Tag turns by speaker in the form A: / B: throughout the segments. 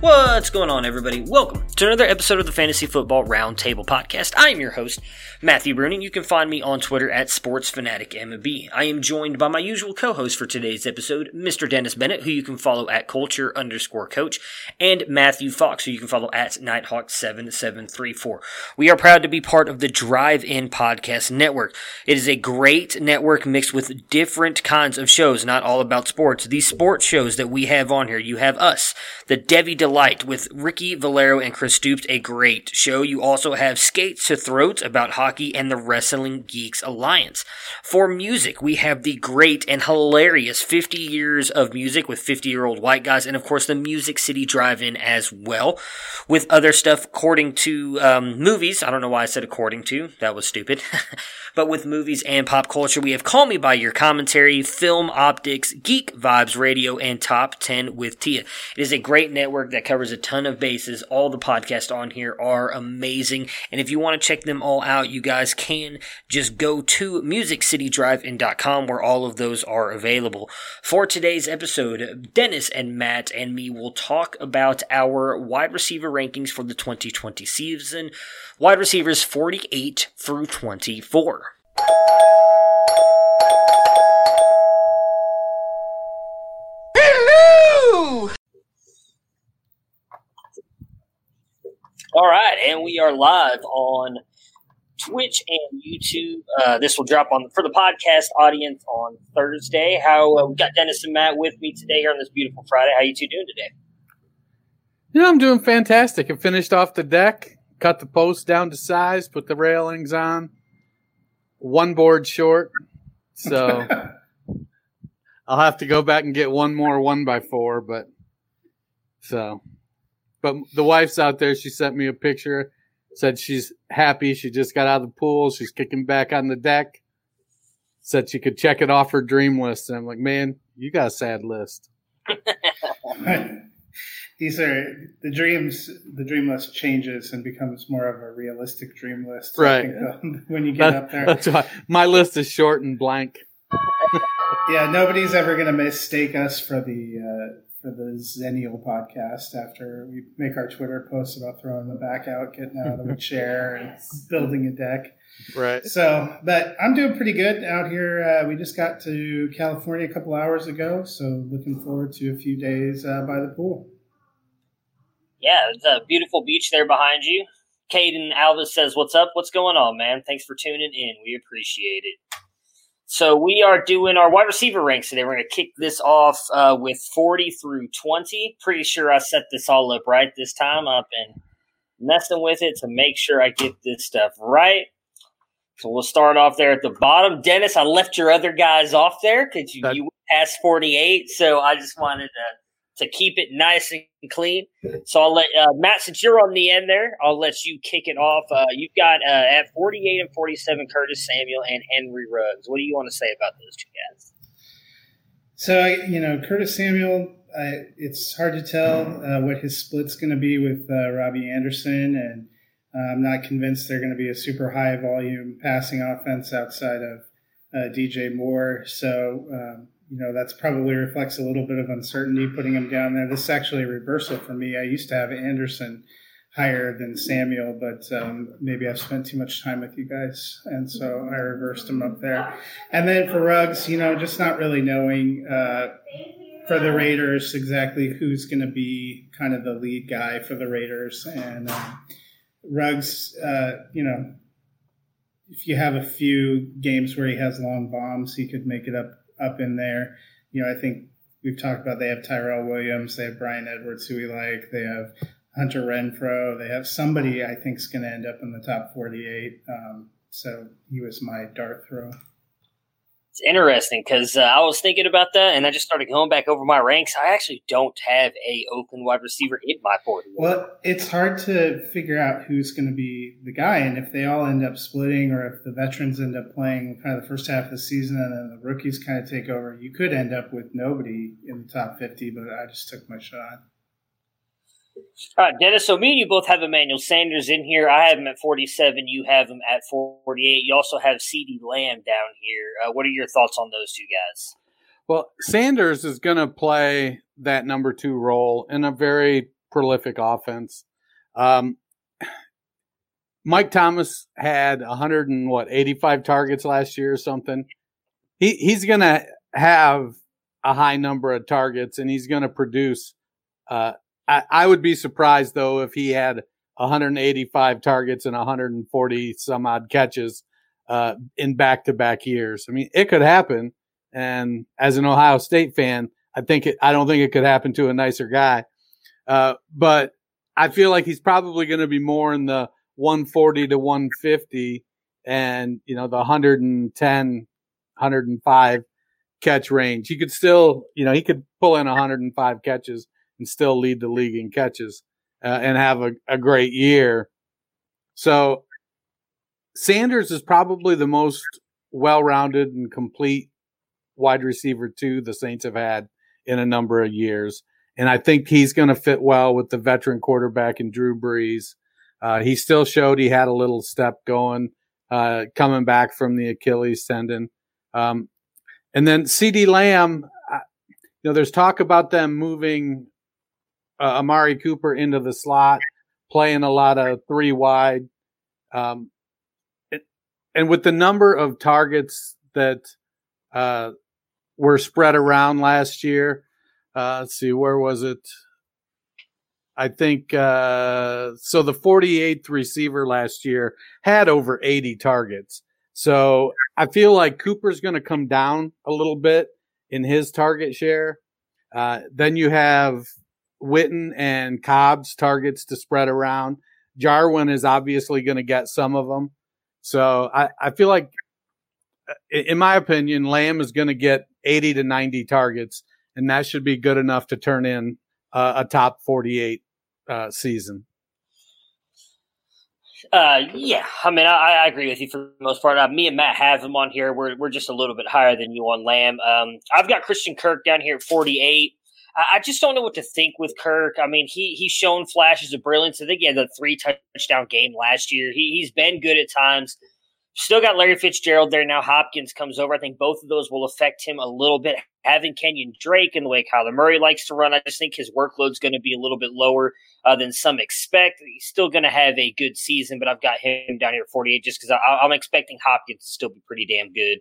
A: What's going on, everybody? Welcome to another episode of the Fantasy Football Roundtable Podcast. I am your host, Matthew Bruning. You can find me on Twitter at SportsFanaticMB. I am joined by my usual co-host for today's episode, Mr. Dennis Bennett, who you can follow at Culture underscore Coach, and Matthew Fox, who you can follow at Nighthawk7734. We are proud to be part of the Drive-In Podcast Network. It is a great network mixed with different kinds of shows, not all about sports. These sports shows that we have on here, you have us, the Devi Delight with Ricky Valero and Chris Stoops, a great show. You also have Skates to Throat about hockey and the Wrestling Geeks Alliance. For music, we have the great and hilarious 50 years of music with 50 year old white guys, and of course the Music City Drive In as well, with other stuff according to um, movies. I don't know why I said according to, that was stupid. but with movies and pop culture, we have Call Me By Your Commentary, Film Optics, Geek Vibes Radio, and Top 10 with Tia. It is a great network that covers a ton of bases. All the podcasts on here are amazing. And if you want to check them all out, you guys can just go to musiccitydrivein.com where all of those are available. For today's episode, Dennis and Matt and me will talk about our wide receiver rankings for the 2020 season, wide receivers 48 through 24. Hello! All right, and we are live on Twitch and YouTube. Uh, this will drop on for the podcast audience on Thursday. How uh, we got Dennis and Matt with me today here on this beautiful Friday. How you two doing today?
B: Yeah, I'm doing fantastic. I finished off the deck, cut the post down to size, put the railings on. One board short, so I'll have to go back and get one more one by four. But so, but the wife's out there. She sent me a picture. Said she's happy. She just got out of the pool. She's kicking back on the deck. Said she could check it off her dream list. And I'm like, man, you got a sad list.
C: These are the dreams. The dream list changes and becomes more of a realistic dream list.
B: Right.
C: When you get up there,
B: That's why my list is short and blank.
C: yeah, nobody's ever going to mistake us for the uh, for the Zenial podcast after we make our Twitter posts about throwing the back out, getting out of a chair, and building a deck.
B: Right.
C: So, but I'm doing pretty good out here. Uh, we just got to California a couple hours ago, so looking forward to a few days uh, by the pool.
A: Yeah, it's a beautiful beach there behind you. Caden Alvis says, What's up? What's going on, man? Thanks for tuning in. We appreciate it. So, we are doing our wide receiver ranks today. We're going to kick this off uh, with 40 through 20. Pretty sure I set this all up right this time. I've been messing with it to make sure I get this stuff right. So, we'll start off there at the bottom. Dennis, I left your other guys off there because you, you past 48. So, I just wanted to to keep it nice and clean. So I'll let uh, Matt, since you're on the end there, I'll let you kick it off. Uh, you've got uh, at 48 and 47 Curtis Samuel and Henry Ruggs. What do you want to say about those two guys?
C: So you know, Curtis Samuel. it's hard to tell uh, what his split's going to be with uh, Robbie Anderson, and uh, I'm not convinced they're going to be a super high volume passing offense outside of DJ Moore. So. Um, you know, that's probably reflects a little bit of uncertainty putting him down there. This is actually a reversal for me. I used to have Anderson higher than Samuel, but um, maybe I've spent too much time with you guys, and so I reversed him up there. And then for Ruggs, you know, just not really knowing uh, for the Raiders exactly who's going to be kind of the lead guy for the Raiders, and um, Ruggs, uh, you know. If you have a few games where he has long bombs, he could make it up up in there. You know, I think we've talked about they have Tyrell Williams, they have Bryan Edwards, who we like, they have Hunter Renfrow, They have somebody I think is going to end up in the top 48. Um, so he was my dart throw.
A: It's interesting because uh, I was thinking about that, and I just started going back over my ranks. I actually don't have a open wide receiver in my 40.
C: Well, it's hard to figure out who's going to be the guy, and if they all end up splitting, or if the veterans end up playing kind of the first half of the season, and then the rookies kind of take over, you could end up with nobody in the top 50. But I just took my shot.
A: All right, Dennis. So me and you both have Emmanuel Sanders in here. I have him at forty-seven. You have him at forty-eight. You also have CeeDee Lamb down here. Uh, what are your thoughts on those two guys?
B: Well, Sanders is going to play that number two role in a very prolific offense. Um, Mike Thomas had 100 and what 85 targets last year or something. He he's going to have a high number of targets and he's going to produce uh, I, I would be surprised though if he had 185 targets and 140 some odd catches uh, in back to back years. I mean, it could happen. And as an Ohio State fan, I think it, I don't think it could happen to a nicer guy. Uh, but I feel like he's probably going to be more in the 140 to 150 and, you know, the 110, 105 catch range. He could still, you know, he could pull in 105 catches and still lead the league in catches uh, and have a, a great year. So Sanders is probably the most well-rounded and complete wide receiver too the Saints have had in a number of years. And I think he's going to fit well with the veteran quarterback in Drew Brees. Uh, he still showed he had a little step going, uh, coming back from the Achilles tendon. Um, and then CeeDee Lamb, you know, there's talk about them moving uh, Amari Cooper into the slot, playing a lot of three wide. Um, it, and with the number of targets that uh, were spread around last year, uh, let's see, where was it? I think uh, so. The 48th receiver last year had over 80 targets. So I feel like Cooper's going to come down a little bit in his target share. Uh, then you have Witten and Cobb's targets to spread around. Jarwin is obviously going to get some of them. So I, I feel like, uh, in my opinion, Lamb is going to get 80 to 90 targets, and that should be good enough to turn in uh, a top 48 uh, season.
A: Uh, yeah, I mean, I, I, agree with you for the most part. Uh, me and Matt have him on here. We're we're just a little bit higher than you on Lamb. Um, I've got Christian Kirk down here at 48. I just don't know what to think with Kirk. I mean, he he's shown flashes of brilliance. I think he had a three touchdown game last year. He, he's been good at times. Still got Larry Fitzgerald there now. Hopkins comes over. I think both of those will affect him a little bit. Having Kenyon Drake and the way Kyler Murray likes to run, I just think his workload's going to be a little bit lower uh, than some expect. He's still going to have a good season, but I've got him down here at 48 just because I'm expecting Hopkins to still be pretty damn good.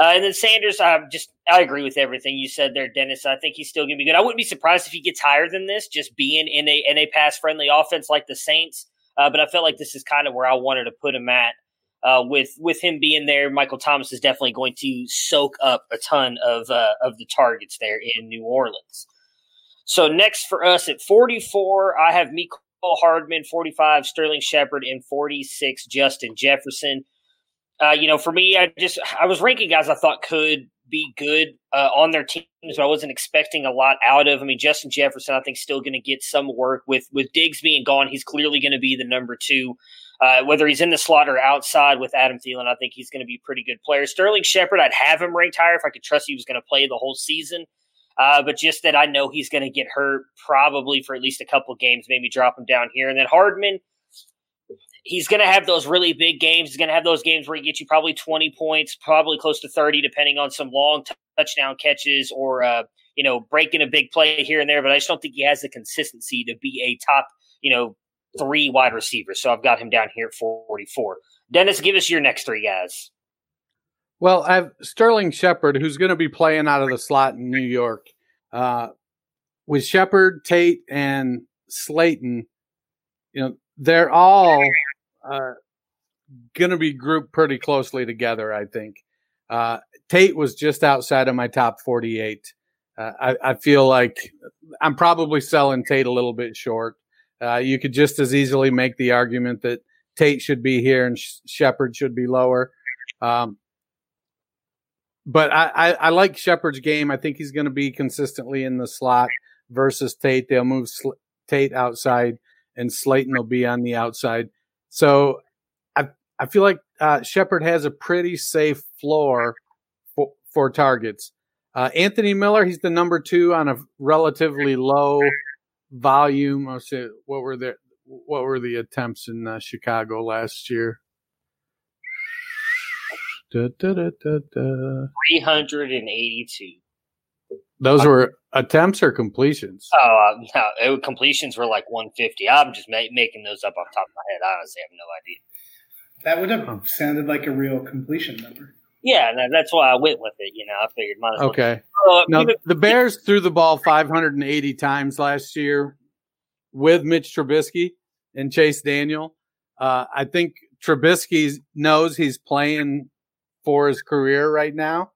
A: Uh, and then Sanders, I just I agree with everything you said there, Dennis. I think he's still going to be good. I wouldn't be surprised if he gets higher than this, just being in a in a pass friendly offense like the Saints. Uh, but I felt like this is kind of where I wanted to put him at. Uh, with with him being there, Michael Thomas is definitely going to soak up a ton of uh, of the targets there in New Orleans. So next for us at 44, I have Mecole Hardman, 45, Sterling Shepard, and 46, Justin Jefferson. Uh, you know, for me, I just I was ranking guys I thought could be good uh, on their teams, but I wasn't expecting a lot out of. I mean, Justin Jefferson, I think, still going to get some work with with Diggs being gone. He's clearly going to be the number two. Uh, whether he's in the slot or outside with Adam Thielen, I think he's going to be a pretty good player. Sterling Shepard, I'd have him ranked higher if I could trust he was going to play the whole season. Uh, but just that I know he's going to get hurt probably for at least a couple games, maybe drop him down here. And then Hardman, he's going to have those really big games. He's going to have those games where he gets you probably 20 points, probably close to 30, depending on some long t- touchdown catches or, uh, you know, breaking a big play here and there. But I just don't think he has the consistency to be a top, you know, three wide receiver. So I've got him down here at 44. Dennis, give us your next three guys.
B: Well, I have Sterling Shepard, who's going to be playing out of the slot in New York. Uh, with Shepard, Tate, and Slayton, you know, they're all uh, going to be grouped pretty closely together, I think. Uh, Tate was just outside of my top 48. Uh, I, I, feel like I'm probably selling Tate a little bit short. Uh, you could just as easily make the argument that Tate should be here and Shepard should be lower. Um, but I, I, I, like Shepard's game. I think he's going to be consistently in the slot versus Tate. They'll move Sl- Tate outside and Slayton will be on the outside. So I I feel like uh, Shepard has a pretty safe floor for, for targets. Uh, Anthony Miller, he's the number two on a relatively low volume. What were the what were the attempts in uh, Chicago last year?
A: Da, da, da, 382.
B: Those were attempts or completions?
A: Oh, uh, no, it, completions were like 150. I'm just ma- making those up off top of my head. Honestly, I honestly have no idea.
C: That would have oh. sounded like a real completion number.
A: Yeah, that's why I went with it. You know, I figured might
B: as okay. well. Okay. now, the Bears threw the ball 580 times last year with Mitch Trubisky and Chase Daniel. Uh, I think Trubisky knows he's playing for his career right now.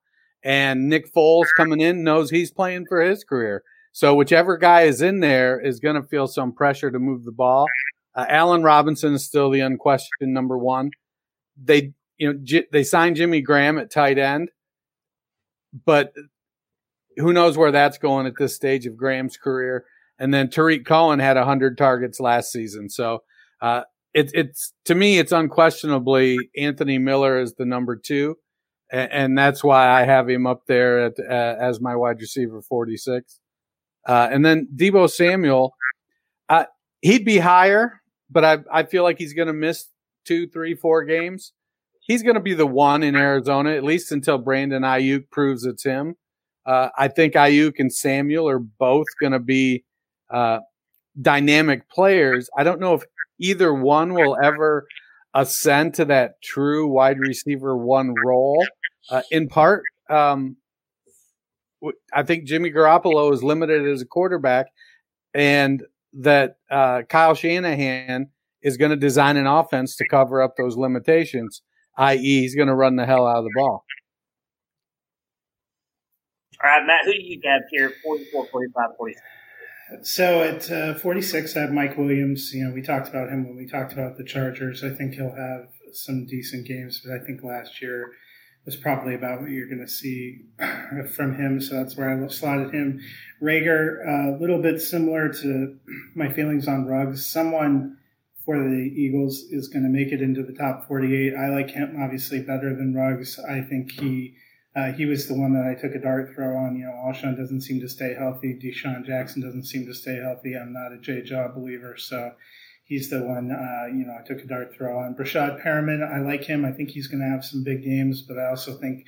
B: And Nick Foles coming in knows he's playing for his career. So whichever guy is in there is going to feel some pressure to move the ball. Uh, Allen Robinson is still the unquestioned number one. They, you know, J- they signed Jimmy Graham at tight end, but who knows where that's going at this stage of Graham's career. And then Tarik Cohen had 100 targets last season. So uh, it, it's to me, it's unquestionably Anthony Miller is the number two, and, that's why I have him up there at, uh, as my wide receiver 46. Uh, and then Deebo Samuel, uh, he'd be higher, but I I feel like he's going to miss two, three, four games. He's going to be the one in Arizona at least until Brandon Aiyuk proves it's him. Uh, I think Aiyuk and Samuel are both going to be uh, dynamic players. I don't know if either one will ever ascend to that true wide receiver one role. Uh, in part, um, I think Jimmy Garoppolo is limited as a quarterback, and that uh, Kyle Shanahan is going to design an offense to cover up those limitations, i.e., he's going to run the hell out of the ball.
A: All right, Matt, who do you have here? 44, 45, 46.
C: So at uh, 46, I have Mike Williams. You know, we talked about him when we talked about the Chargers. I think he'll have some decent games, but I think last year was probably about what you're going to see from him. So that's where I slotted him. Reagor, a uh, little bit similar to my feelings on Ruggs. Someone for the Eagles is going to make it into the top 48. I like him obviously better than Ruggs. I think he uh, he was the one that I took a dart throw on. You know, Alshon doesn't seem to stay healthy. DeSean Jackson doesn't seem to stay healthy. I'm not a Jay Jaw believer, so he's the one. Uh, you know, I took a dart throw on. Breshad Perriman, I like him. I think he's going to have some big games, but I also think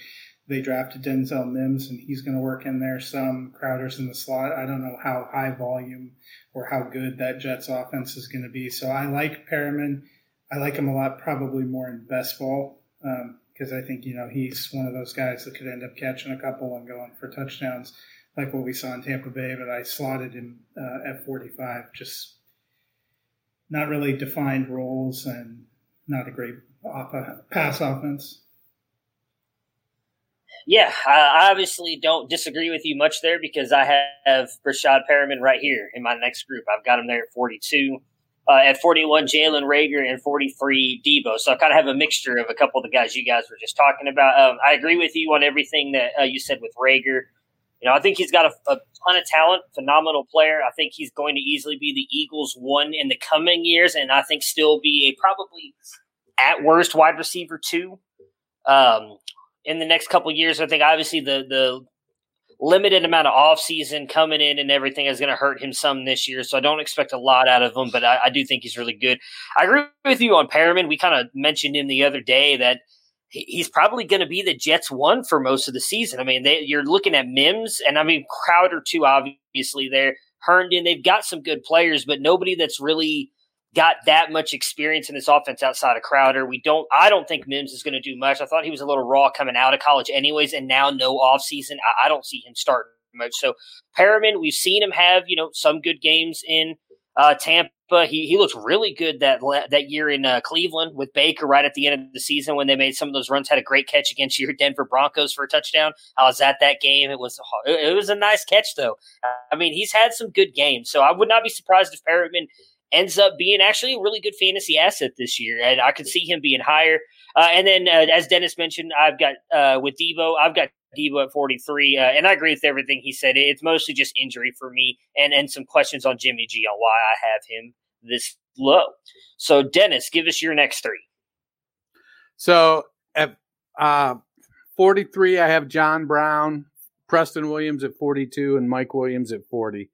C: they drafted Denzel Mims, and he's going to work in there some. Crowder's in the slot. I don't know how high volume or how good that Jets offense is going to be. So I like Perriman. I like him a lot, probably more in best ball. Um, because I think you know he's one of those guys that could end up catching a couple and going for touchdowns, like what we saw in Tampa Bay. But I slotted him uh, at 45, just not really defined roles and not a great pass offense.
A: Yeah, I obviously don't disagree with you much there because I have Breshad Perriman right here in my next group. I've got him there at 42 uh, at 41, Jalen Reagor, and 43, Deebo. So I kind of have a mixture of a couple of the guys you guys were just talking about. Um, I agree with you on everything that uh, you said with Reagor. You know, I think he's got a, a, ton of talent, phenomenal player. I think he's going to easily be the Eagles' one in the coming years, and I think still be a probably at worst wide receiver two. Um, in the next couple years, I think obviously the the limited amount of off season coming in and everything is going to hurt him some this year. So I don't expect a lot out of him, but I, I do think he's really good. I agree with you on Perriman. We kind of mentioned him the other day that he's probably going to be the Jets one for most of the season. I mean, they, you're looking at Mims and I mean Crowder too, obviously there. Herndon, they've got some good players, but nobody that's really got that much experience in this offense outside of Crowder. We don't. I don't think Mims is going to do much. I thought he was a little raw coming out of college, anyways, and now no offseason. I, I don't see him starting much. So Perriman, we've seen him have you know some good games in uh, Tampa. He he looked really good that that year in uh, Cleveland with Baker right at the end of the season when they made some of those runs. Had a great catch against your Denver Broncos for a touchdown. I was at that game. It was it was a nice catch though. I mean, he's had some good games, so I would not be surprised if Perriman ends up being actually a really good fantasy asset this year, and I could see him being higher. Uh, and then, uh, as Dennis mentioned, I've got uh, with Deebo, I've got Deebo at 43, uh, and I agree with everything he said. It's mostly just injury for me, and and some questions on Jimmy G on why I have him this low. So, Dennis, give us your next three.
B: So at uh, 43, I have John Brown, Preston Williams at 42, and Mike Williams at 40.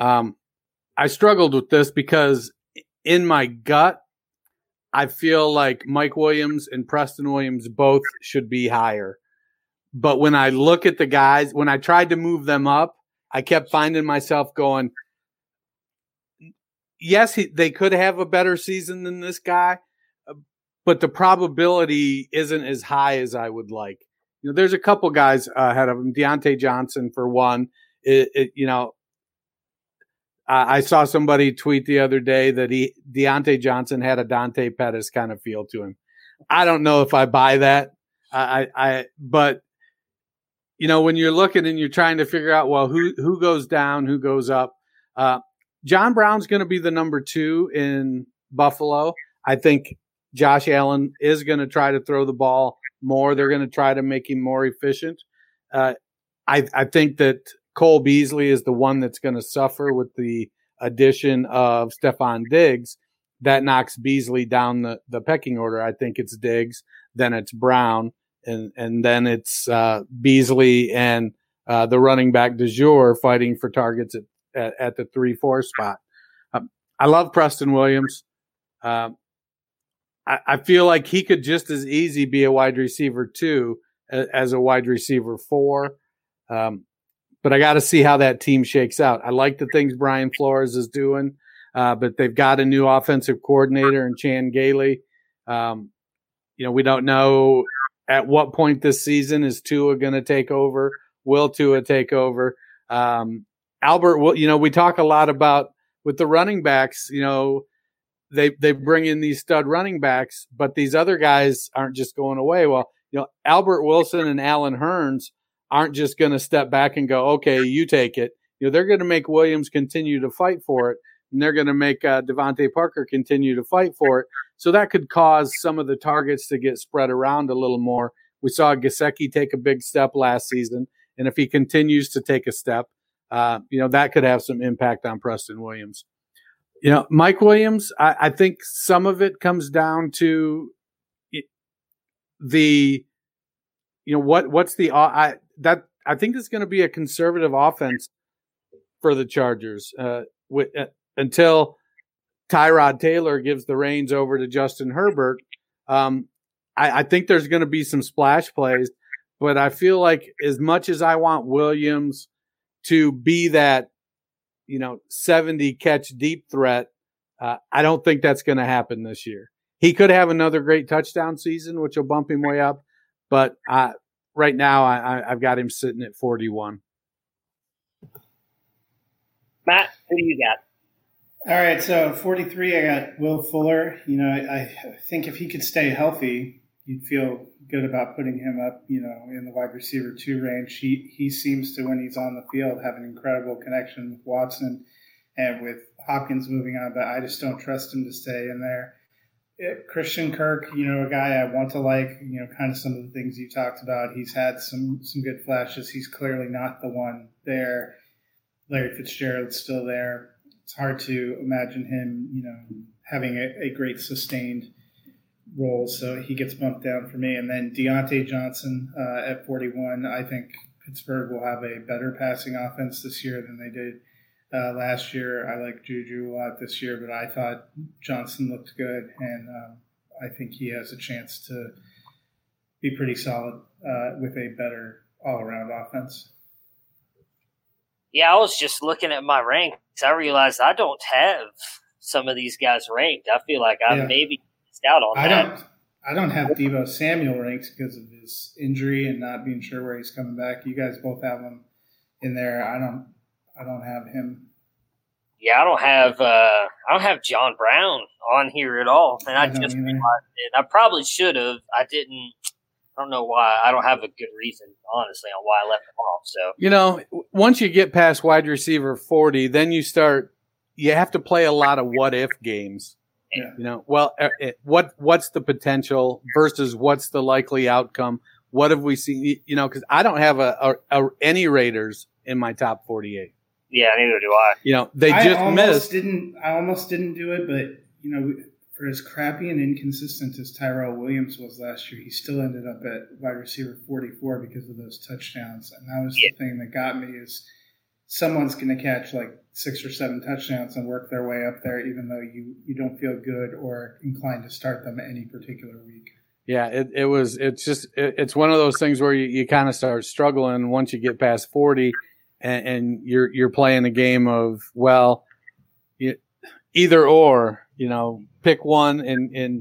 B: Um, I struggled with this because in my gut, I feel like Mike Williams and Preston Williams both should be higher. But when I look at the guys, when I tried to move them up, I kept finding myself going, yes, he, they could have a better season than this guy, uh, but the probability isn't as high as I would like. You know, there's a couple guys ahead of him. Diontae Johnson, for one, it, it, you know, I saw somebody tweet the other day that he Diontae Johnson had a Dante Pettis kind of feel to him. I don't know if I buy that. I, I, but you know, when you're looking and you're trying to figure out, well, who who goes down, who goes up. Uh, John Brown's going to be the number two in Buffalo. I think Josh Allen is going to try to throw the ball more. They're going to try to make him more efficient. Uh, I, I think that Cole Beasley is the one that's going to suffer with the addition of Stefon Diggs. That knocks Beasley down the, the pecking order. I think it's Diggs, then it's Brown, and, and then it's uh, Beasley and uh, the running back de jour fighting for targets at, at, at the 3 4 spot. Um, I love Preston Williams. Um, I, I, feel like he could just as easy be a wide receiver two as a wide receiver four. Um, but I got to see how that team shakes out. I like the things Brian Flores is doing, uh, but they've got a new offensive coordinator in Chan Gailey. Um, you know, we don't know at what point this season is Tua going to take over. Will Tua take over? Um, Albert, well, you know, we talk a lot about with the running backs. You know, they they bring in these stud running backs, but these other guys aren't just going away. Well, you know, Albert Wilson and Allen Hurns aren't just going to step back and go, okay, you take it. You know, they're going to make Williams continue to fight for it, and they're going to make uh, DeVante Parker continue to fight for it. So that could cause some of the targets to get spread around a little more. We saw Gesicki take a big step last season, and if he continues to take a step, uh, you know that could have some impact on Preston Williams. You know, Mike Williams, I, I think some of it comes down to the, you know, what what's the I that I think it's going to be a conservative offense for the Chargers uh, with, uh, until Tyrod Taylor gives the reins over to Justin Herbert. Um, I, I think there's going to be some splash plays, but I feel like as much as I want Williams to be that, you know, 70 catch deep threat, uh, I don't think that's going to happen this year. He could have another great touchdown season, which will bump him way up, but uh, right now I, have got him sitting at 41.
A: Matt, who do you got?
C: All right, so 43, I got Will Fuller. You know, I, I think if he could stay healthy, you'd feel good about putting him up, you know, in the wide receiver two range. He he seems to, when he's on the field, have an incredible connection with Watson and with Hopkins moving on, but I just don't trust him to stay in there. Eh, Christian Kirk, you know, a guy I want to like, you know, kind of some of the things you talked about. He's had some some good flashes. He's clearly not the one there. Larry Fitzgerald's still there. It's hard to imagine him, you know, having a, a great sustained role. So he gets bumped down for me. And then Diontae Johnson uh, at 41. I think Pittsburgh will have a better passing offense this year than they did uh, last year. I like Juju a lot this year, but I thought Johnson looked good, and um, I think he has a chance to be pretty solid uh, with a better all-around offense.
A: Yeah, I was just looking at my ranks. I realized I don't have some of these guys ranked. I feel like I
C: Yeah.
A: maybe missed out on
C: I
A: that.
C: don't. I don't have Deebo Samuel ranked because of his injury and not being sure where he's coming back. You guys both have him in there. I don't. I don't have him.
A: Yeah, I don't have uh, I don't have John Brown on here at all, and I,
C: I
A: just realized it. I probably should have. I didn't. I don't know why. I don't have a good reason, honestly, on why I left him off. So
B: You know, once you get past wide receiver 40, then you start, you have to play a lot of what if games.
C: Yeah.
B: You know, well, uh, uh, what what's the potential versus what's the likely outcome? What have we seen? You- You know, because I don't have a, a, a any Raiders in my top 48.
A: yeah, neither do I.
B: You know, they
C: I
B: just
C: almost
B: missed.
C: didn't. I almost didn't do it, but you know, for as crappy and inconsistent as Tyrell Williams was last year, he still ended up at wide receiver forty-four because of those touchdowns, and that was
A: Yeah.
C: the thing that got me is someone's going to catch like six or seven touchdowns and work their way up there, even though you you don't feel good or inclined to start them any particular week.
B: Yeah, it, it was. It's just. It, it's one of those things where you, you kind of start struggling once you get past forty, and, and you're you're playing a game of well, you, either or. You know, pick one, and and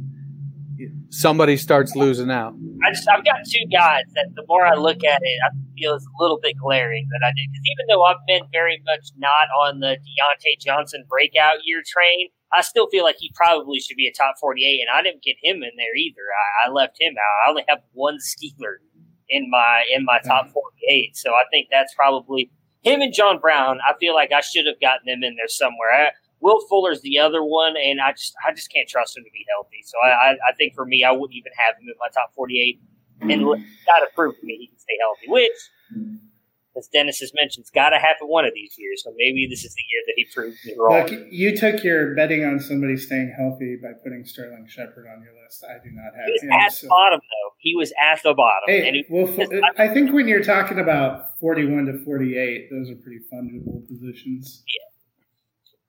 B: somebody starts losing out.
A: I just I've got two guys that the more I look at it, I feel it's a little bit glaring that I did because even though I've been very much not on the Diontae Johnson breakout year train, I still feel like he probably should be a top forty-eight, and I didn't get him in there either. I, I left him out. I only have one Steeler in my in my top mm-hmm. forty-eight, so I think that's probably him and John Brown. I feel like I should have gotten them in there somewhere. I, Will Fuller's the other one, and I just I just can't trust him to be healthy. So I, I, I think for me, I wouldn't even have him in my top forty-eight, and got to prove to me he can stay healthy. Which, as Dennis has mentioned, it's got to happen one of these years. So maybe this is the year that he proves me wrong.
C: Look, you took your betting on somebody staying healthy by putting Sterling Shepard on your list. I do not have
A: He was
C: him.
A: at the
C: so-
A: bottom though. He was at the bottom, and
C: Hey,
A: he,
C: well, I think when you're talking about 41 to 48, those are pretty fungible positions.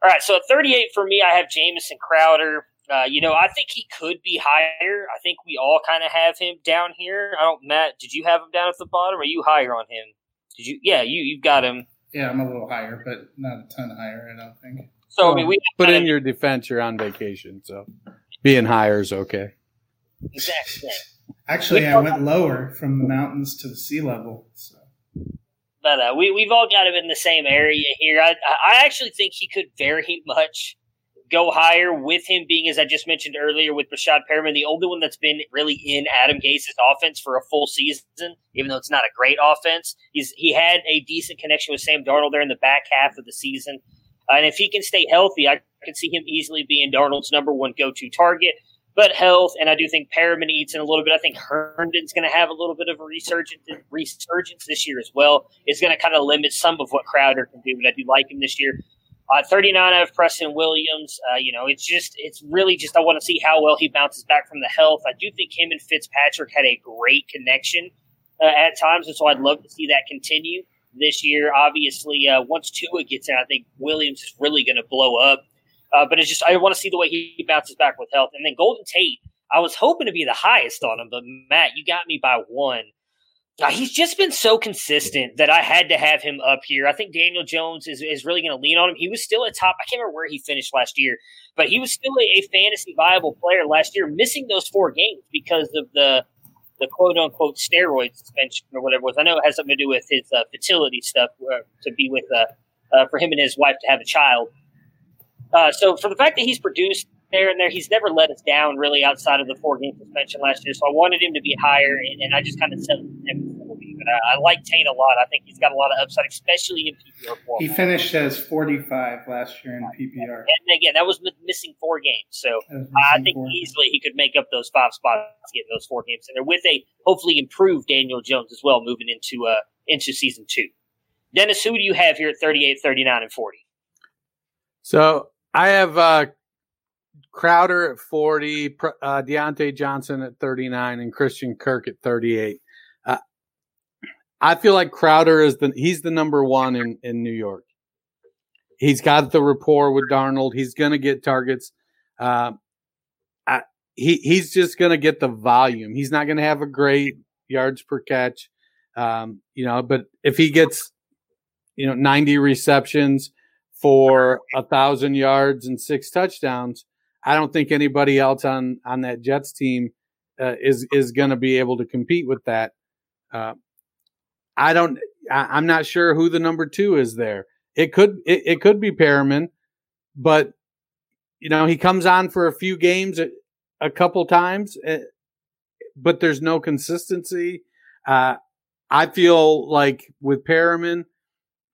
A: All right, so at 38 for me, I have Jamison Crowder. Uh, you know, I think he could be higher. I think we all kind of have him down here. I don't, Matt. Did you have him down at the bottom? Or are you higher on him? Did you? Yeah, you you've got him.
C: Yeah, I'm a little higher, but not a ton higher, I don't think.
A: So I mean, we
B: But
A: kind
B: in
A: of-
B: your defense, you're on vacation, so being higher is okay.
A: exactly.
C: Actually, I went lower from the mountains to the sea level. So.
A: We we've all got him in the same area here. I I actually think he could very much go higher with him being, as I just mentioned earlier, with Rashad Perriman, the only one that's been really in Adam Gase's offense for a full season, even though it's not a great offense. He's he had a decent connection with Sam Darnold there in the back half of the season, uh, and if he can stay healthy, I can see him easily being Darnold's number one go to target. But health, and I do think Perriman eats in a little bit. I think Herndon's going to have a little bit of a resurgence, resurgence this year as well. Is going to kind of limit some of what Crowder can do, but I do like him this year. Uh, 39 out of Preston Williams. Uh, you know, it's just, it's really just, I want to see how well he bounces back from the health. I do think him and Fitzpatrick had a great connection uh, at times, and so I'd love to see that continue this year. Obviously, uh, once Tua gets in, I think Williams is really going to blow up. Uh, but it's just, I want to see the way he bounces back with health. And then Golden Tate, I was hoping to be the highest on him, but Matt, you got me by one. Uh, he's just been so consistent that I had to have him up here. I think Daniel Jones is, is really going to lean on him. He was still at top. I can't remember where he finished last year, but he was still a, a fantasy viable player last year, missing those four games because of the the quote unquote steroid suspension or whatever it was. I know it has something to do with his uh, fertility stuff uh, to be with uh, uh, for him and his wife to have a child. Uh, so for the fact that he's produced there and there, he's never let us down really outside of the four game suspension last year. So I wanted him to be higher, and, and I just kind of set him. But I, I like Tate a lot. I think he's got a lot of upside, especially in PPR form.
C: He finished as 45 last year in PPR.
A: and again, that was missing four games. So I think
C: four.
A: easily he could make up those five spots, getting those four games in there with a hopefully improved Daniel Jones as well, moving into uh into season two. Dennis, who do you have here at 38, 39, and 40?
B: So I have uh, Crowder at 40, uh, Diontae Johnson at 39, and Christian Kirk at 38. Uh, I feel like Crowder is the he's the number one in, in New York. He's got the rapport with Darnold. He's going to get targets. Uh, I, he he's just going to get the volume. He's not going to have a great yards per catch, um, you know. But if he gets, you know, 90 receptions, for a thousand yards and six touchdowns. I don't think anybody else on on that Jets team uh, is is going to be able to compete with that. Uh, I don't. I, am not sure who the number two is there. It could it, it could be Perriman, but you know he comes on for a few games a, a couple times, uh, but there's no consistency. Uh, I feel like with Perriman,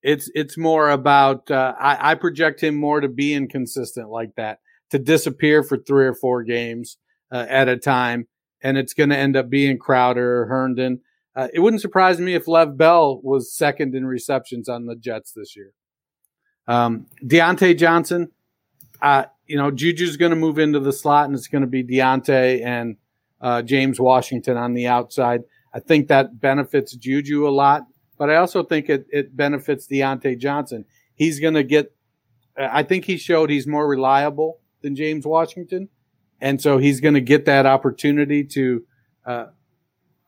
B: it's it's more about uh, I, I project him more to be inconsistent like that, to disappear for three or four games uh, at a time, and it's going to end up being Crowder or Herndon. Uh, it wouldn't surprise me if Lev Bell was second in receptions on the Jets this year. Um, Diontae Johnson, uh, you know, Juju's going to move into the slot, and it's going to be Diontae and uh, James Washington on the outside. I think that benefits Juju a lot, but I also think it, it benefits Diontae Johnson. He's going to get, I think he showed he's more reliable than James Washington. And so he's going to get that opportunity to uh,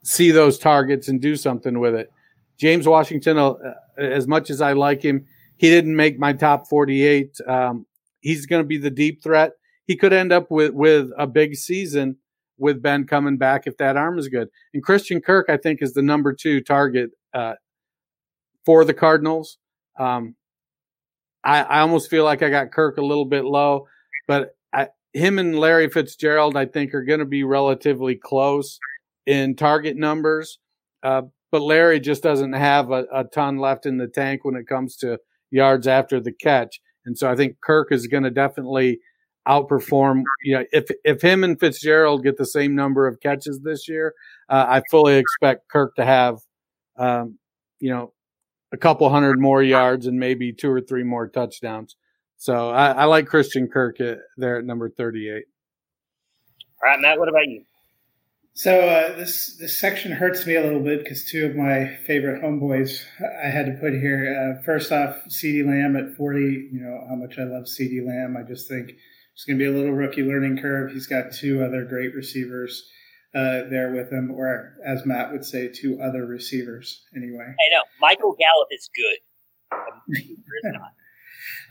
B: see those targets and do something with it. James Washington, uh, as much as I like him, he didn't make my top 48. Um, he's going to be the deep threat. He could end up with, with a big season with Ben coming back if that arm is good. And Christian Kirk, I think, is the number two target uh, for the Cardinals. Um, I, I, almost feel like I got Kirk a little bit low, but I, him and Larry Fitzgerald, I think, are going to be relatively close in target numbers. Uh, but Larry just doesn't have a, a ton left in the tank when it comes to yards after the catch. And so I think Kirk is going to definitely outperform. You know, if if him and Fitzgerald get the same number of catches this year, uh, I fully expect Kirk to have, um, you know, a couple hundred more yards and maybe two or three more touchdowns. So I, I like Christian Kirk at, there at number thirty-eight.
A: All right, Matt. What about you?
C: So uh, this this section hurts me a little bit because two of my favorite homeboys I had to put here. Uh, first off, CeeDee Lamb at forty. You know how much I love CeeDee Lamb. I just think it's going to be a little rookie learning curve. He's got two other great receivers uh, there with him, or as Matt would say, two other receivers. Anyway,
A: I know Michael Gallup is good.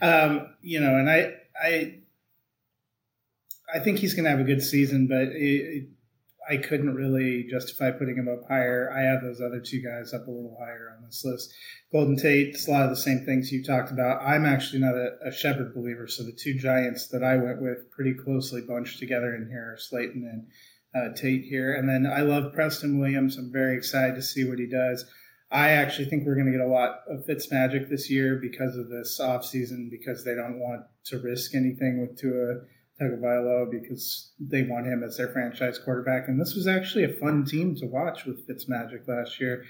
C: um, you know, and I, I, I think he's going to have a good season, but it, it, I couldn't really justify putting him up higher. I have those other two guys up a little higher on this list. Golden Tate, it's a lot of the same things you talked about. I'm actually not a, a Shepard believer, so the two giants that I went with pretty closely bunched together in here are Slayton and uh, Tate here. And then I love Preston Williams. I'm very excited to see what he does. I actually think we're going to get a lot of Fitz magic this year because of this offseason, because they don't want to risk anything with Tua Tagovailoa because they want him as their franchise quarterback. And this was actually a fun team to watch with Fitzmagic last year.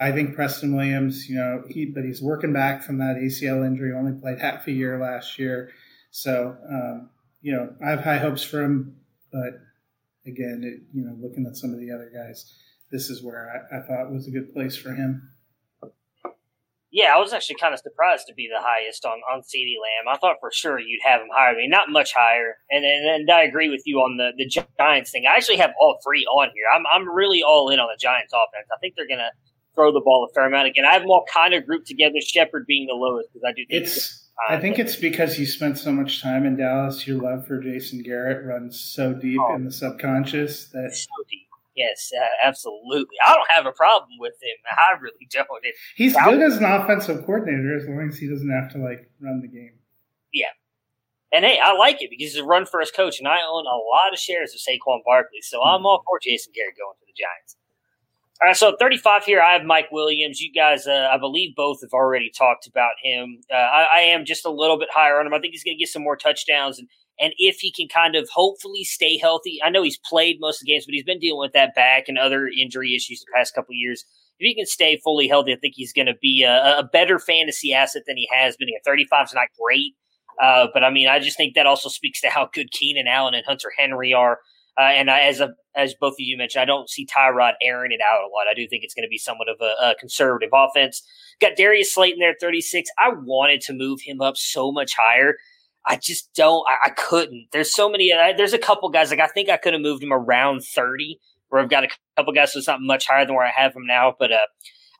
C: I think Preston Williams, you know, he but he's working back from that ACL injury. Only played half a year last year, so um, you know I have high hopes for him. But again, it, you know, looking at some of the other guys, this is where I, I thought was a good place for him.
A: Yeah, I was actually kind of surprised to be the highest on on CeeDee Lamb. I thought for sure you'd have him higher. I mean, not much higher. And and, and I agree with you on the the Giants thing. I actually have all three on here. I'm I'm really all in on the Giants offense. I think they're gonna throw the ball a fair amount again. I have them all kind of grouped together. Shepard being the lowest because I do think
C: it's. I think it's because you spent so much time in Dallas. Your love for Jason Garrett runs so deep oh, in the subconscious that
A: so deep. Yes, uh, absolutely. I don't have a problem with him. I really don't. It,
C: He's good as an offensive coordinator as long as he doesn't have to like run the game.
A: Yeah. And hey, I like it because he's a run first coach, and I own a lot of shares of Saquon Barkley, so I'm all for Jason Garrett going to the Giants. All right, so 35 here, I have Mike Williams. You guys, uh, I believe both have already talked about him. Uh, I, I, am just a little bit higher on him. I think he's going to get some more touchdowns, and and if he can kind of hopefully stay healthy, I know he's played most of the games, but he's been dealing with that back and other injury issues the past couple years. If he can stay fully healthy, I think he's going to be a, a, better fantasy asset than he has been. At 35 is not great, uh, but I mean, I just think that also speaks to how good Keenan Allen and Hunter Henry are. Uh, and I, as a, as both of you mentioned, I don't see Tyrod airing it out a lot. I do think it's going to be somewhat of a, a, conservative offense. Got Darius Slayton there, 36. I wanted to move him up so much higher. I just don't. I, I couldn't. There's so many. Uh, there's a couple guys like I think I could have moved him around 30, where I've got a couple guys so it's not much higher than where I have him now. But uh,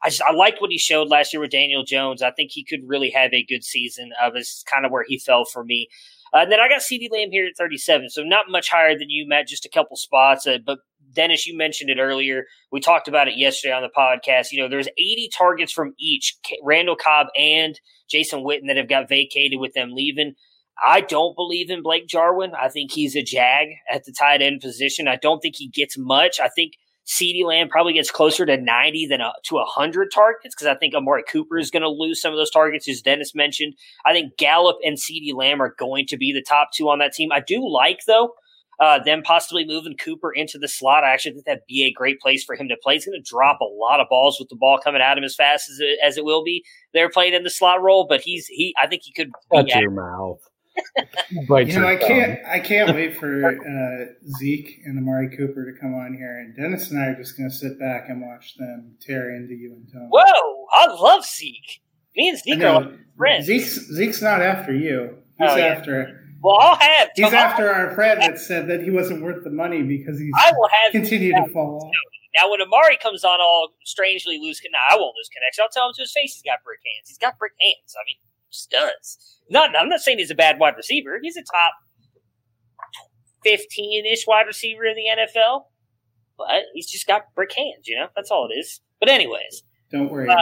A: I just I liked what he showed last year with Daniel Jones. I think he could really have a good season. Of uh, is kind of where he fell for me. Uh, and then I got CeeDee Lamb here at 37, so not much higher than you, Matt, just a couple spots. Uh, but Dennis, you mentioned it earlier. We talked about it yesterday on the podcast. You know, there's 80 targets from each Randall Cobb and Jason Witten that have got vacated with them leaving. I don't believe in Blake Jarwin. I think he's a jag at the tight end position. I don't think he gets much. I think CeeDee Lamb probably gets closer to 90 than a, to 100 targets because I think Amari Cooper is going to lose some of those targets, as Dennis mentioned. I think Gallup and CeeDee Lamb are going to be the top two on that team. I do like, though, uh, them possibly moving Cooper into the slot. I actually think that'd be a great place for him to play. He's going to drop a lot of balls with the ball coming at him as fast as it, as it will be. They're playing in the slot role, but he's he. I think he could.
B: Shut your mouth
C: you know, I can't. I can't wait for uh, Zeke and Amari Cooper to come on here, and Dennis and I are just going to sit back and watch them tear into you and Tony.
A: Whoa! I love Zeke. Me and Zeke are friends.
C: Zeke's, Zeke's not after you. He's oh, yeah. after.
A: Well, I'll have.
C: He's after our friend that said that he wasn't worth the money because he's. I will have continued to fall off.
A: Now, when Amari comes on all strangely loose, now I won't lose connection. I'll tell him to his face he's got brick hands. He's got brick hands. I mean, just does. Not, I'm not saying he's a bad wide receiver. He's a top 15 ish wide receiver in the NFL, but he's just got brick hands, you know? That's all it is. But, anyways.
C: Don't worry, uh,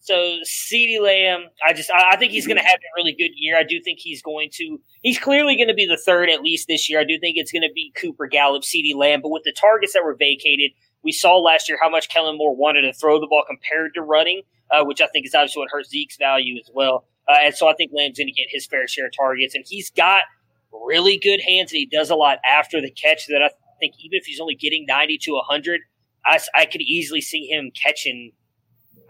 A: So, CeeDee Lamb, I just, I, I think he's going to have a really good year. I do think he's going to, he's clearly going to be the third at least this year. I do think it's going to be Cooper Gallup, CeeDee Lamb, but with the targets that were vacated, we saw last year how much Kellen Moore wanted to throw the ball compared to running, uh, which I think is obviously what hurts Zeke's value as well. Uh, and so I think Lamb's going to get his fair share of targets. And he's got really good hands and he does a lot after the catch that I think even if he's only getting 90 to 100, I, I could easily see him catching.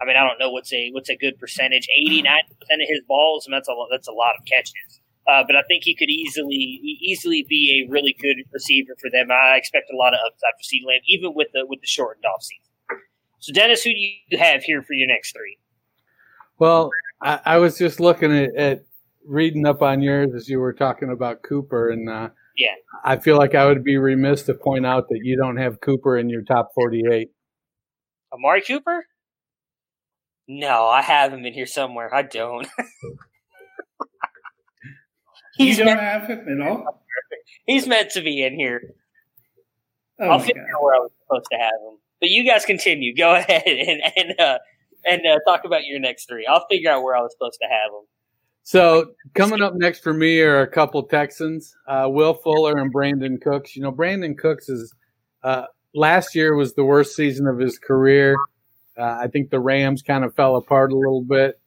A: I mean, I don't know what's a what's a good percentage. 89 percent of his balls, and that's a that's a lot of catches. Uh, but I think he could easily easily be a really good receiver for them. I expect a lot of upside for CeeDee Lamb, even with the with the shortened off season. So, Dennis, who do you have here for your next three?
B: Well, I, I was just looking at, at, reading up on yours as you were talking about Cooper, and uh,
A: yeah,
B: I feel like I would be remiss to point out that you don't have Cooper in your top forty-eight.
A: Amari Cooper? No, I have him in here somewhere. I don't.
C: you don't meant, have him at all.
A: He's meant to be in here. Oh I'll figure out where I was supposed to have him. But you guys continue. Go ahead and and uh, and uh, talk about your next three. I'll figure out where I was supposed to have them.
B: So coming up next for me are a couple Texans, uh, Will Fuller and Brandin Cooks. You know, Brandin Cooks is uh, last year was the worst season of his career. Uh, I think the Rams kind of fell apart a little bit,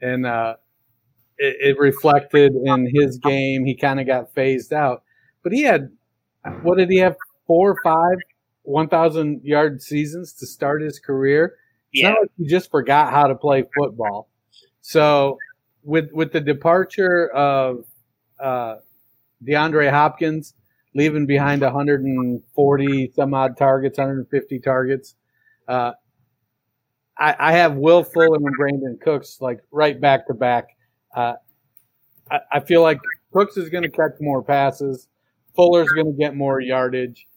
B: and uh, it, it, reflected in his game. He kind of got phased out, but he had what did he have? Four or five one thousand yard seasons to start his career it's yeah. not like he just forgot how to play football. So with with the departure of uh, DeAndre Hopkins, leaving behind 140 some odd targets, 150 targets. Uh, I, I, have Will Fuller and Brandin Cooks like right back to back. Uh, I, I, feel like Cooks is going to catch more passes. Fuller's going to get more yardage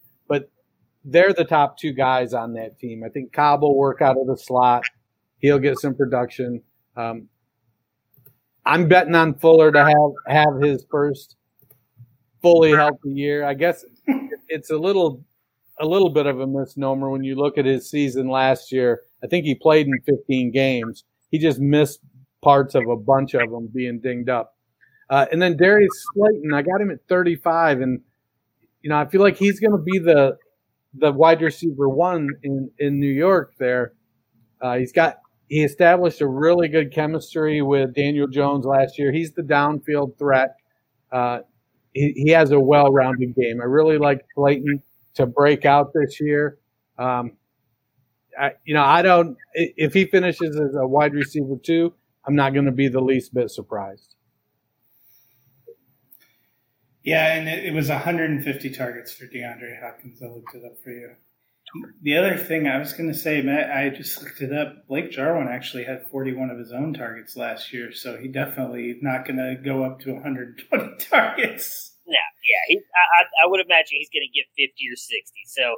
B: they're the top two guys on that team. I think Cobb will work out of the slot. He'll get some production. Um, I'm betting on Fuller to have have his first fully healthy year. I guess it's a little a little bit of a misnomer when you look at his season last year. I think he played in 15 games. He just missed parts of a bunch of them being dinged up. Uh, and then Darius Slayton, I got him at 35, and you know I feel like he's going to be the the wide receiver one in in New York. There, uh, he's got he established a really good chemistry with Daniel Jones last year. He's the downfield threat. Uh, he, he, has a well-rounded game. I really like Slayton to break out this year. Um, I, you know, I don't. If he finishes as a wide receiver too, I'm not going to be the least bit surprised.
C: Yeah, and it, it, was 150 targets for DeAndre Hopkins. I looked it up for you. The other thing I was going to say, Matt, I just looked it up. Blake Jarwin actually had 41 of his own targets last year, so he definitely not going to go up to 120 targets.
A: Yeah, yeah. He, I, I would imagine he's going to get 50 or 60. So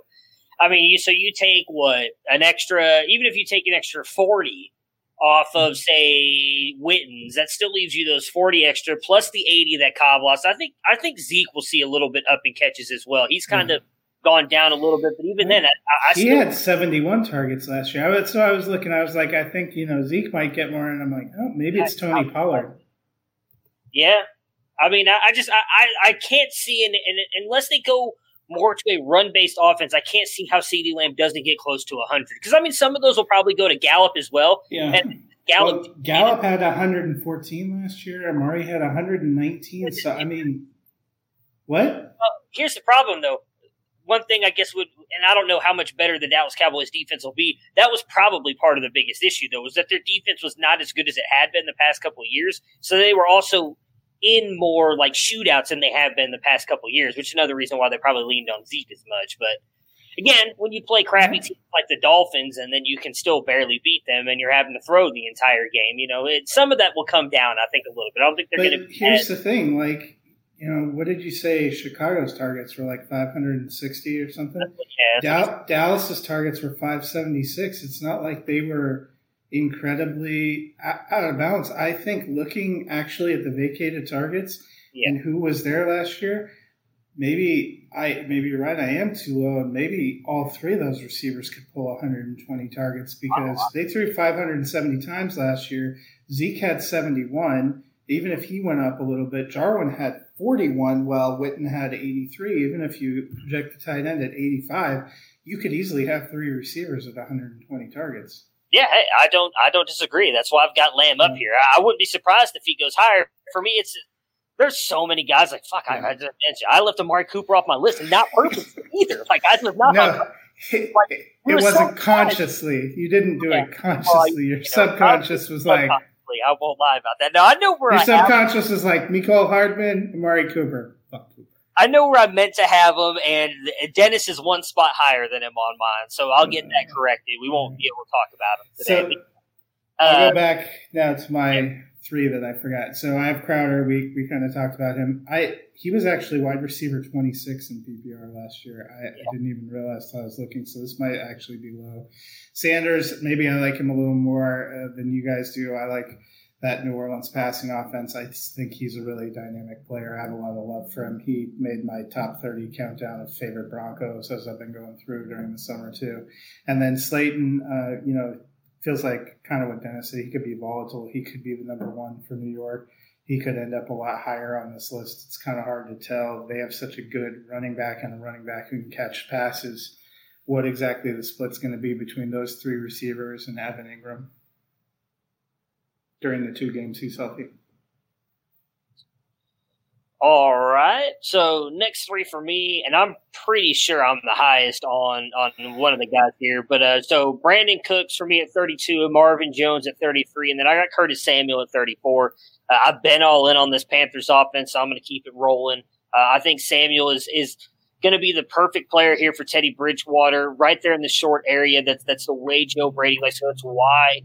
A: I mean, you, so you take what an extra, even if you take an extra forty off of say Witten's, that still leaves you those forty extra plus the eighty that Cobb lost. I think I think Zeke will see a little bit up in catches as well. He's kind mm-hmm. of gone down a little bit, but even then, I, I
C: he
A: still,
C: had seventy one targets last year. I, so I was looking, I was like, I think you know Zeke might get more, and I'm like, oh, maybe it's Tony Pollard.
A: Yeah, I mean, I, I just I, I, I can't see, and unless they go more to a run based offense, I can't see how CeeDee Lamb doesn't get close to 100. Because, I mean, some of those will probably go to Gallup as well.
C: Yeah. And Gallup, well, Gallup had 114 last year. Amari had 119. So, I mean, what? Uh,
A: here's the problem, though. One thing I guess would, and I don't know how much better the Dallas Cowboys defense will be. That was probably part of the biggest issue, though, was that their defense was not as good as it had been the past couple of years. So they were also in more like shootouts than they have been the past couple years, which is another reason why they probably leaned on Zeke as much. But again, when you play crappy teams like the Dolphins and then you can still barely beat them and you're having to throw the entire game, you know, it, some of that will come down, I think, a little bit. I don't think they're going to.
C: Here's the thing, like. You know, what did you say? Chicago's targets were like 560 or something. Yeah, Dallas's targets were 576. It's not like they were incredibly out of balance. I think looking actually at the vacated targets yeah. and who was there last year, maybe I maybe you're right. I am too low, and maybe all three of those receivers could pull 120 targets because they threw 570 times last year. Zeke had 71. Even if he went up a little bit, Jarwin had 41, while Witten had 83. Even if you project the tight end at 85, you could easily have three receivers at 120 targets.
A: Yeah, hey, I don't, I don't disagree. That's why I've got Lamb up mm. here. I, wouldn't be surprised if he goes higher. For me, it's there's so many guys like fuck. I, I, I left Amari Cooper off my list, and not purposely either. Like I just not.
C: No, it, like, it, it wasn't so consciously. You didn't do yeah. it consciously. Well, Your know, subconscious was like.
A: I won't lie about that. No, I know where
C: your I subconscious was like Mecole Hardman, Amari Cooper. Fuck Cooper.
A: I know where I meant to have him, and Dennis is one spot higher than him on mine, so I'll get that corrected. We won't be able to talk about him today.
C: So, I'll go uh, back now to my three that I forgot. So I have Crowder. We we kind of talked about him. I he was actually wide receiver twenty six in PPR last year. I, yeah. I, didn't even realize I was looking. So this might actually be low. Sanders, maybe I like him a little more uh, than you guys do. I like that New Orleans passing offense. I think he's a really dynamic player. I have a lot of love for him. He made my top 30 countdown of favorite Broncos as I've been going through during the summer, too. And then Slayton, uh, you know, feels like kind of what Dennis said. He could be volatile. He could be the number one for New York. He could end up a lot higher on this list. It's kind of hard to tell. They have such a good running back and a running back who can catch passes. What exactly the split's going to be between those three receivers and Evan Engram during the two games he's healthy.
A: All right. So next three for me, and I'm pretty sure I'm the highest on on one of the guys here. But uh, so Brandin Cooks for me at 32, Marvin Jones at 33, and then I got Curtis Samuel at 34. Uh, I've been all in on this Panthers offense, so I'm going to keep it rolling. Uh, I think Samuel is is going to be the perfect player here for Teddy Bridgewater, right there in the short area. That's that's the way Joe Brady likes. So that's why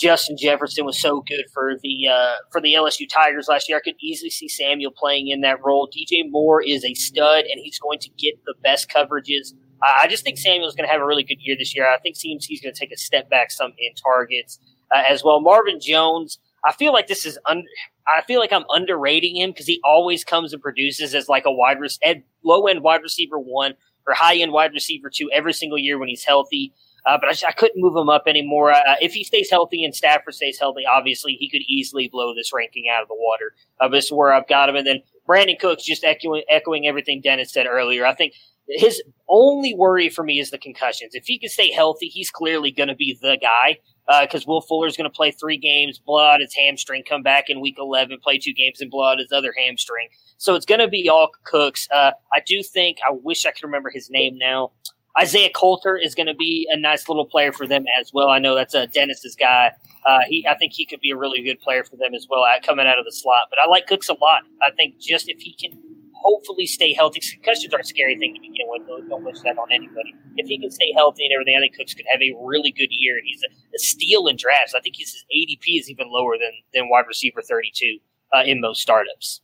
A: Justin Jefferson was so good for the uh, for the LSU Tigers last year. I could easily see Samuel playing in that role. DJ Moore is a stud, and he's going to get the best coverages. I just think Samuel's going to have a really good year this year. I think he's going to take a step back some in targets uh, as well. Marvin Jones, I feel like this is under. I feel like I'm underrating him because he always comes and produces as like a wide res- low end wide receiver one or high end wide receiver two every single year when he's healthy. Uh, but I, I, couldn't move him up anymore. Uh, if he stays healthy and Stafford stays healthy, obviously he could easily blow this ranking out of the water. Uh, this is where I've got him. And then Brandin Cooks, just echoing, echoing everything Dennis said earlier. I think his only worry for me is the concussions. If he can stay healthy, he's clearly going to be the guy because uh, Will Fuller's going to play three games, blood his hamstring, come back in week 11, play two games and blood his other hamstring. So it's going to be all Cooks. Uh, I do think, I wish I could remember his name now. Isaiah Coulter is going to be a nice little player for them as well. I know that's a Dennis's guy. Uh, he, I think he could be a really good player for them as well, uh, coming out of the slot. But I like Cooks a lot. I think just if he can hopefully stay healthy, concussions are a scary thing to begin with. Don't wish that on anybody. If he can stay healthy and everything, I think Cooks could have a really good year. And he's a, a steal in drafts. I think his ADP is even lower than than wide receiver thirty two uh, in most startups.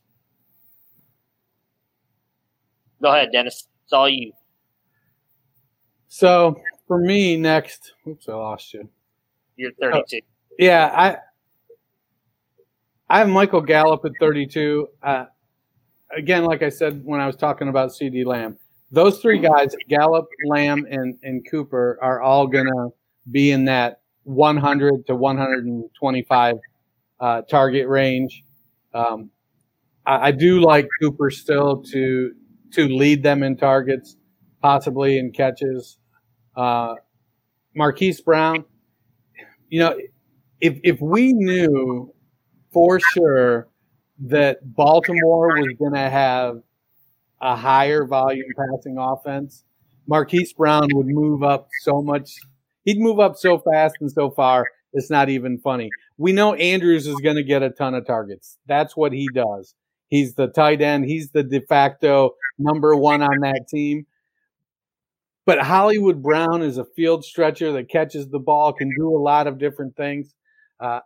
A: Go ahead, Dennis. It's all you.
B: So for me next, oops, I lost you.
A: You're 32.
B: Yeah, I I have Michael Gallup at 32. Uh, again, like I said when I was talking about CeeDee Lamb, those three guys, Gallup, Lamb, and, and Cooper, are all going to be in that 100 to 125 uh, target range. Um, I, I, do like Cooper still to to lead them in targets, possibly in catches. Uh, Marquise Brown, you know, if if we knew for sure that Baltimore was going to have a higher volume passing offense, Marquise Brown would move up so much. He'd move up so fast and so far. It's not even funny. We know Andrews is going to get a ton of targets. That's what he does. He's the tight end. He's the de facto number one on that team. But Hollywood Brown is a field stretcher that catches the ball, can do a lot of different things. Uh,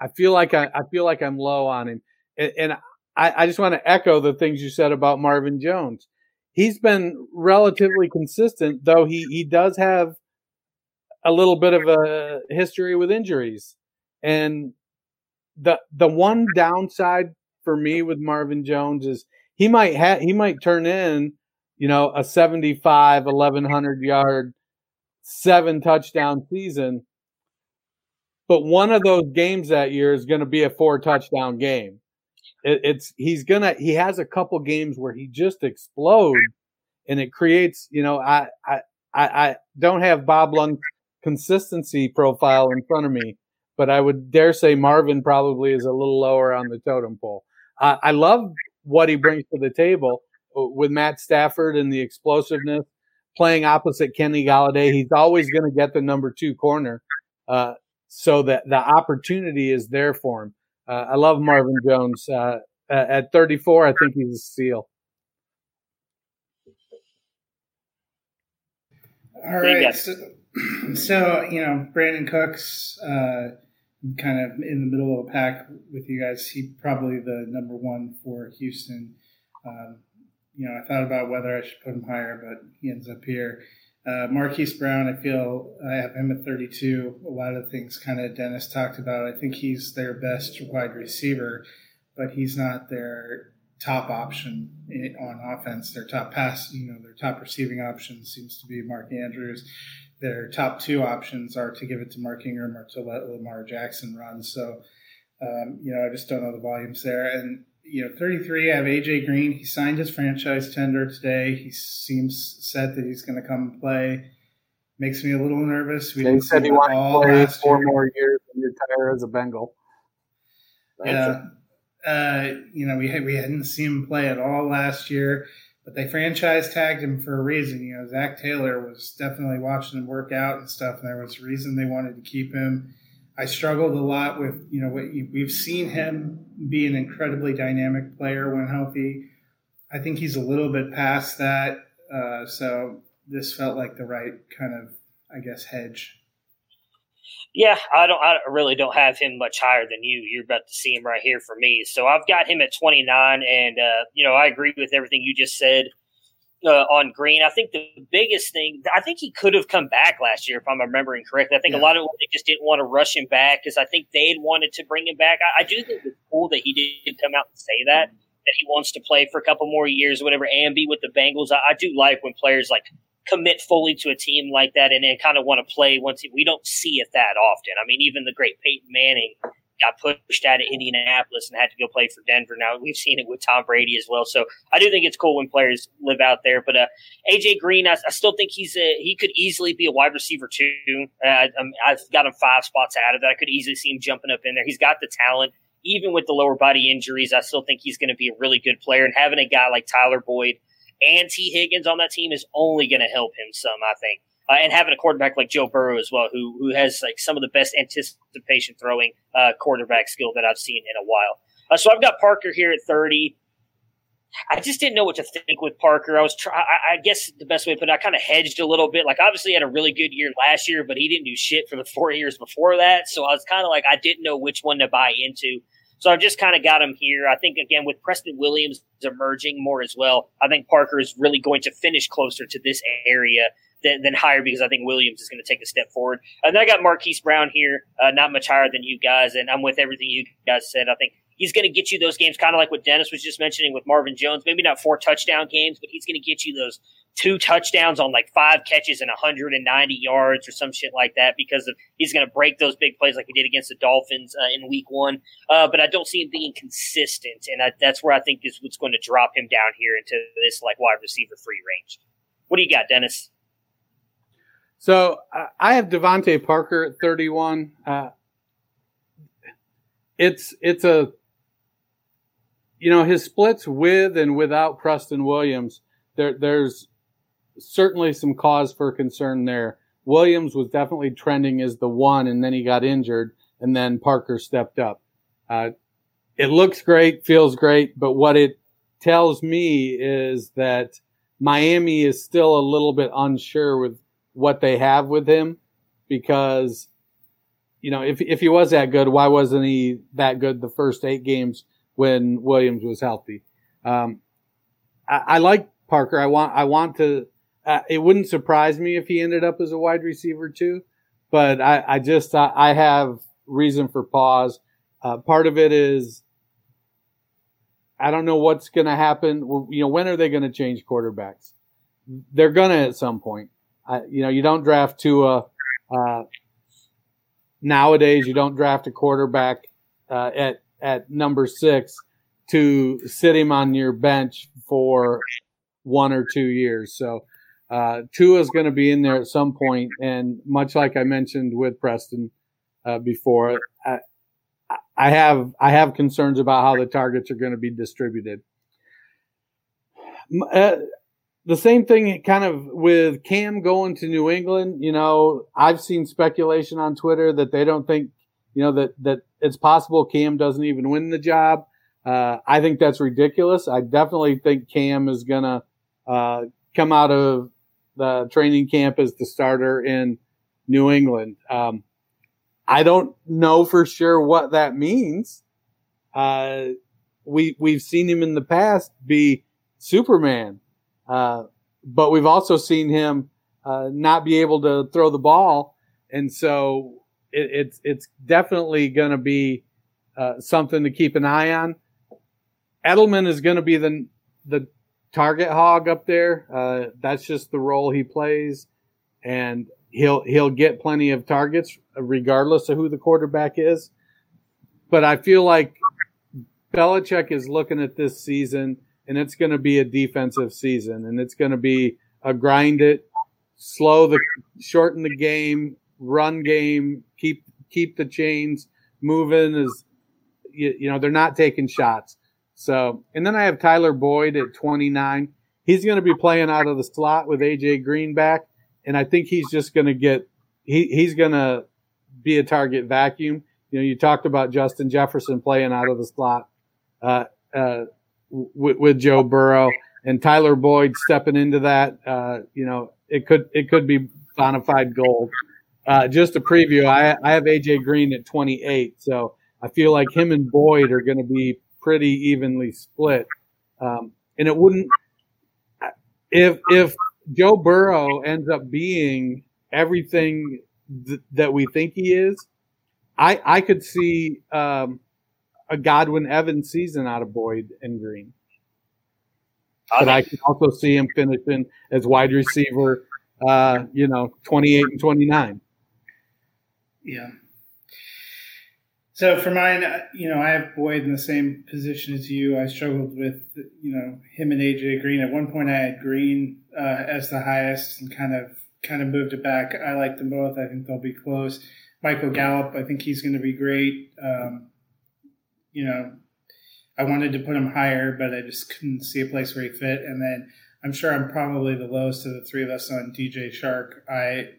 B: I feel like I, I feel like I'm low on him, and, and I, I just want to echo the things you said about Marvin Jones. He's been relatively consistent, though he he does have a little bit of a history with injuries, and the the one downside for me with Marvin Jones is he might have he might turn in, you know, a 75 1100 yard seven touchdown season but one of those games that year is going to be a four touchdown game. It, it's he's gonna he has a couple games where he just explodes, and it creates you know I I I, don't have Bob Lung's consistency profile in front of me, but I would dare say Marvin probably is a little lower on the totem pole. I love what he brings to the table with Matt Stafford and the explosiveness playing opposite Kenny Golladay, He's always going to get the number two corner. Uh, so that the opportunity is there for him. Uh, I love Marvin Jones. Uh, at 34, I think he's a steal.
C: All right. So, so, you know, Brandin Cooks, uh, kind of in the middle of the pack with you guys. He probably the number one for Houston. Um, you know, I thought about whether I should put him higher, but he ends up here. Uh, Marquise Brown, I feel I have him at 32. A lot of things kind of Dennis talked about. I think he's their best wide receiver, but he's not their top option on offense. Their top pass, you know, their top receiving option seems to be Mark Andrews. Their top two options are to give it to Mark Ingram or to let Lamar Jackson run. So, um, you know, I just don't know the volumes there. And you know, 33. I have AJ Green. He signed his franchise tender today. He seems set that he's going to come and play. Makes me a little nervous.
B: We he said he wanted to play four year. more years and retire as a Bengal.
C: Yeah, uh, you know, we had, we hadn't seen him play at all last year, but they franchise tagged him for a reason. You know, Zac Taylor was definitely watching him work out and stuff, and there was a reason they wanted to keep him. I struggled a lot with, you know, what we've seen him be an incredibly dynamic player when healthy. I think he's a little bit past that. Uh, so this felt like the right kind of, I guess, hedge.
A: Yeah, I don't. I really don't have him much higher than you. You're about to see him right here for me. So I've got him at 29, and uh, you know I agree with everything you just said uh, on Green. I think the biggest thing, I think he could have come back last year, if I'm remembering correctly. I think yeah. a lot of they just didn't want to rush him back because I think they had wanted to bring him back. I, I, do think it's cool that he did come out and say that, that he wants to play for a couple more years, whatever, and be with the Bengals. I, I do like when players like commit fully to a team like that and then kind of want to play once. We don't see it that often. I mean, even the great Peyton Manning got pushed out of Indianapolis and had to go play for Denver. Now we've seen it with Tom Brady as well. So I do think it's cool when players live out there. But uh, AJ Green, I, I, still think he's a, he could easily be a wide receiver too. Uh, I, I've got him five spots out of that. I could easily see him jumping up in there. He's got the talent. Even with the lower body injuries, I still think he's going to be a really good player. And having a guy like Tyler Boyd and Tee Higgins on that team is only going to help him some, I think uh, and having a quarterback like Joe Burrow as well, who who has like some of the best anticipation throwing uh, quarterback skill that I've seen in a while. Uh, so I've got Parker here at thirty. I just didn't know what to think with Parker. I was try. I, I guess the best way to put it, I kind of hedged a little bit. Like obviously, had a really good year last year, but he didn't do shit for the four years before that. So I was kind of like, I didn't know which one to buy into. So I've just kind of got him here. I think again with Preston Williams emerging more as well. I think Parker is really going to finish closer to this area than, than higher because I think Williams is going to take a step forward. And then I got Marquise Brown here, uh, not much higher than you guys, and I'm with everything you guys said. I think he's going to get you those games, kind of like what Dennis was just mentioning with Marvin Jones. Maybe not four touchdown games, but he's going to get you those two touchdowns on like five catches and 190 yards or some shit like that because of he's going to break those big plays like he did against the Dolphins uh, in Week One. Uh, but I don't see him being consistent, and I, that's where I think is what's going to drop him down here into this like wide receiver free range. What do you got, Dennis?
B: So uh, I have DeVante Parker at 31. Uh, it's it's a you know his splits with and without Preston Williams. There there's certainly some cause for concern there. Williams was definitely trending as the one, and then he got injured, and then Parker stepped up. Uh, it looks great, feels great, but what it tells me is that Miami is still a little bit unsure with what they have with him because, you know, if, if he was that good, why wasn't he that good the first eight games when Williams was healthy? Um, I, I like Parker. I want, I want to, uh, it wouldn't surprise me if he ended up as a wide receiver too, but I, I just, I, I have reason for pause. Uh, part of it is I don't know what's going to happen. You know, when are they going to change quarterbacks? They're going to at some point. You know, you don't draft Tua. Uh, nowadays, you don't draft a quarterback uh, at at number six to sit him on your bench for one or two years. So uh, Tua is going to be in there at some point, and much like I mentioned with Preston uh, before, I, I have I have concerns about how the targets are going to be distributed. Uh, the same thing kind of with Cam going to New England. You know, I've seen speculation on Twitter that they don't think, you know, that, that it's possible Cam doesn't even win the job. Uh, I think that's ridiculous. I definitely think Cam is going to uh, come out of the training camp as the starter in New England. Um, I don't know for sure what that means. Uh, we we've seen him in the past be Superman, uh, but we've also seen him uh, not be able to throw the ball, and so it, it's it's definitely going to be uh, something to keep an eye on. Edelman is going to be the the target hog up there. Uh, that's just the role he plays, and he'll he'll get plenty of targets regardless of who the quarterback is. But I feel like Belichick is looking at this season and it's going to be a defensive season and it's going to be a grind it, slow the shorten the game, run game, keep keep the chains moving as you, you know, they're not taking shots. So, and then I have Tyler Boyd at 29. He's going to be playing out of the slot with AJ Green back and I think he's just going to get he he's going to be a target vacuum. You know, you talked about Justin Jefferson playing out of the slot uh, uh, with, with, Joe Burrow and Tyler Boyd stepping into that. Uh, you know, it could it could be bona fide gold. Uh, just a preview. I I have AJ Green at 28, so I feel like him and Boyd are going to be pretty evenly split. Um, and it wouldn't if if Joe Burrow ends up being everything th- that we think he is, I I could see um, a Godwin Evans season out of Boyd and Green. But I can also see him finishing as wide receiver, uh, you know, 28 and 29.
C: Yeah. So for mine, uh, you know, I have Boyd in the same position as you. I struggled with, you know, him and AJ Green. At one point, I had Green uh, as the highest and kind of kind of moved it back. I like them both. I think they'll be close. Michael Gallup, I think he's going to be great. Um, you know, I wanted to put him higher, but I just couldn't see a place where he fit. And then I'm sure I'm probably the lowest of the three of us on DJ Chark. I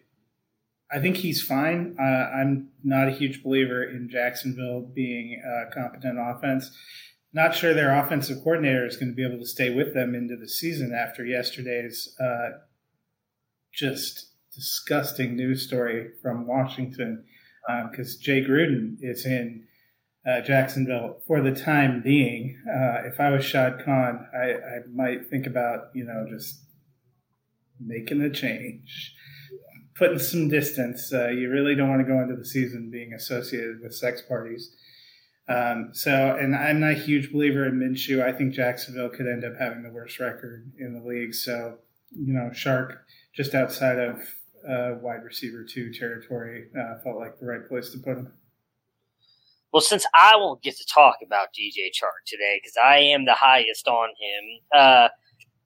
C: I think he's fine. Uh, I'm not a huge believer in Jacksonville being a competent offense. Not sure their offensive coordinator is going to be able to stay with them into the season after yesterday's uh, just disgusting news story from Washington because uh, Jay Gruden is in uh, Jacksonville for the time being. Uh, if I was Shad Khan, I, I, might think about you know just making a change, putting some distance. Uh, you really don't want to go into the season being associated with sex parties. Um, so, and I'm not a huge believer in Minshew. I think Jacksonville could end up having the worst record in the league. So, you know, Chark just outside of uh, wide receiver two territory uh, felt like the right place to put him.
A: Well, since I won't get to talk about DJ Chark today because I am the highest on him, uh,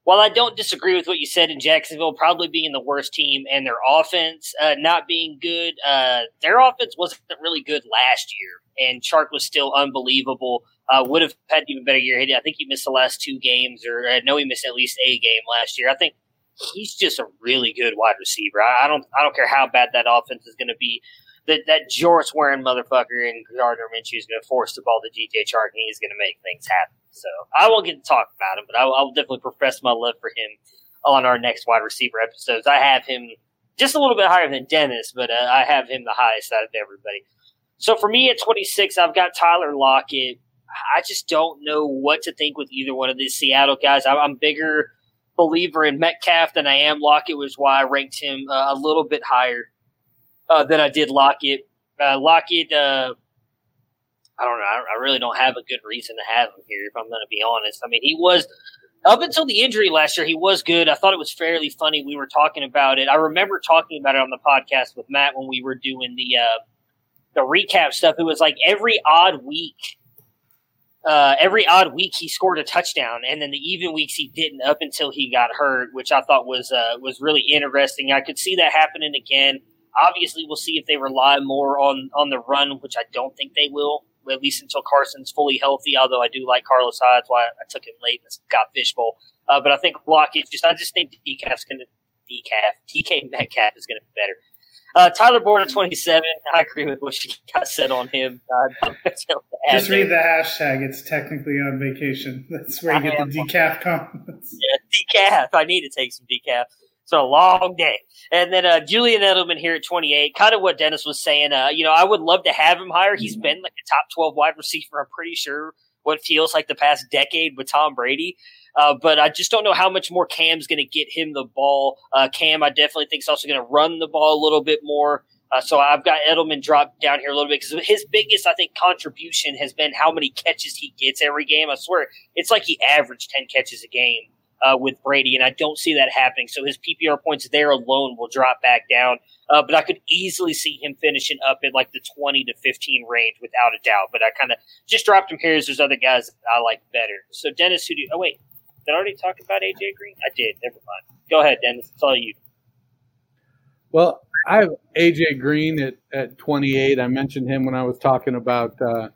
A: while I don't disagree with what you said in Jacksonville, probably being the worst team and their offense uh, not being good, uh, their offense wasn't really good last year, and Chark was still unbelievable. Uh, would have had even better year. I think he missed the last two games, or I know he missed at least a game last year. I think he's just a really good wide receiver. I, I don't I don't care how bad that offense is going to be that that jorts wearing motherfucker and Gardner Minshew is going to force the ball to DJ Chark and he's going to make things happen. So I won't get to talk about him, but I will, definitely profess my love for him on our next wide receiver episodes. I have him just a little bit higher than Dennis, but uh, I have him the highest out of everybody. So for me at 26, I've got Tyler Lockett. I just don't know what to think with either one of these Seattle guys. I'm bigger believer in Metcalf than I am Lockett, was why I ranked him uh, a little bit higher uh, than I did Lockett. Uh, Lockett, uh, I don't know. I, I, really don't have a good reason to have him here, if I'm going to be honest. I mean, he was up until the injury last year. He was good. I thought it was fairly funny. We were talking about it. I remember talking about it on the podcast with Matt when we were doing the uh, the recap stuff. It was like every odd week. Uh, every odd week he scored a touchdown, and then the even weeks he didn't up until he got hurt, which I thought was uh, was really interesting. I could see that happening again. Obviously, we'll see if they rely more on on the run, which I don't think they will, at least until Carson's fully healthy. Although I do like Carlos Hyde, that's why I took him late in the Scott Fish Bowl. Uh, but I think Lockett just I just think DCAF's going to decaf DK Metcalf is going to be better. Uh, Tyler Boyd at 27. I agree with what you got said on him. Uh,
C: Just read the hashtag. It's technically on vacation. That's where you get the decaf comments.
A: Yeah, decaf. I need to take some decaf. It's a long day. And then uh, Julian Edelman here at 28, kind of what Dennis was saying. Uh, you know, I would love to have him higher. He's been like a top 12 wide receiver, I'm pretty sure, what feels like the past decade with Tom Brady. Uh, but I just don't know how much more Cam's going to get him the ball. Uh, Cam, I definitely think is also going to run the ball a little bit more. Uh, so I've got Edelman dropped down here a little bit because his biggest, I think, contribution has been how many catches he gets every game. I swear, it's like he averaged 10 catches a game uh, with Brady, and I don't see that happening. So his PPR points there alone will drop back down. Uh, but I could easily see him finishing up in like the 20 to 15 range without a doubt. But I kind of just dropped him here as there's other guys I like better. So Dennis, who do you, oh wait, did I already talk about AJ Green? I did. Never mind. Go ahead, Dennis. It's all you.
B: Well, I have AJ Green at, at 28. I mentioned him when I was talking about uh,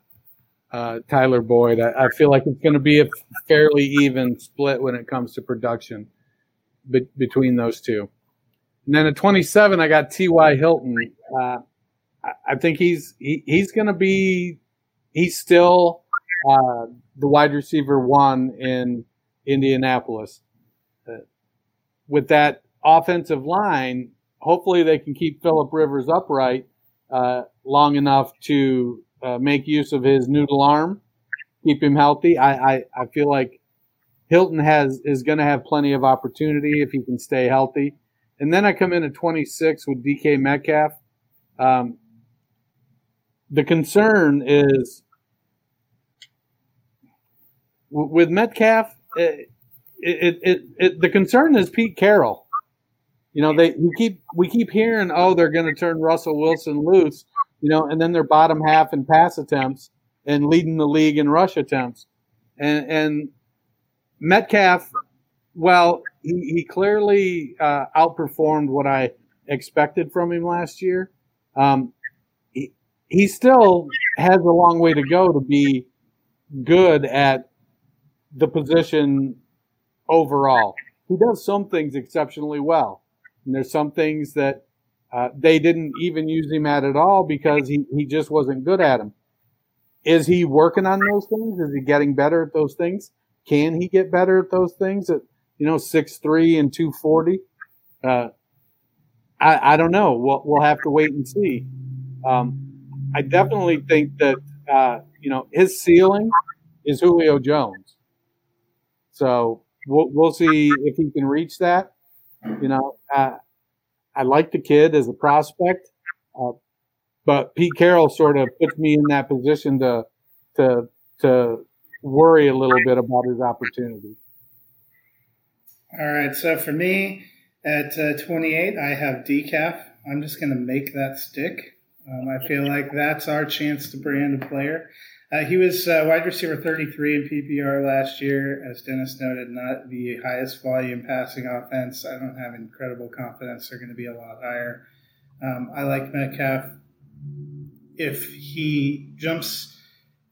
B: uh, Tyler Boyd. I, I, feel like it's going to be a fairly even split when it comes to production be- between those two. And then at 27, I got T.Y. Hilton. Uh, I, think he's he, he's going to be he's still uh, the wide receiver one in Indianapolis. Uh, with that offensive line, hopefully they can keep Philip Rivers upright uh, long enough to uh, make use of his noodle arm, keep him healthy. I, I, I feel like Hilton has is going to have plenty of opportunity if he can stay healthy. And then I come in at 26 with DK Metcalf. Um, the concern is with Metcalf. It, it, it, it, the concern is Pete Carroll. You know, they we keep we keep hearing, oh, they're going to turn Russell Wilson loose you know, and then their bottom half in pass attempts and leading the league in rush attempts. And, and Metcalf, well, he, he clearly uh, outperformed what I expected from him last year. Um, he, he still has a long way to go to be good at the position overall. He does some things exceptionally well. And there's some things that uh, they didn't even use him at it all because he, he just wasn't good at them. Is he working on those things? Is he getting better at those things? Can he get better at those things at, you know, six three and 240? Uh, I, I don't know. We'll, we'll have to wait and see. Um, I definitely think that, uh, you know, his ceiling is Julio Jones. So we'll, we'll see if he can reach that. You know, uh, I like the kid as a prospect, uh, but Pete Carroll sort of puts me in that position to to to worry a little bit about his opportunity.
C: All right, so for me at uh, 28, I have decaf. I'm just going to make that stick. Um, I feel like that's our chance to brand a player. Uh, he was uh, wide receiver 33 in PPR last year. As Dennis noted, not the highest volume passing offense. I don't have incredible confidence they're going to be a lot higher. Um, I like Metcalf. If he jumps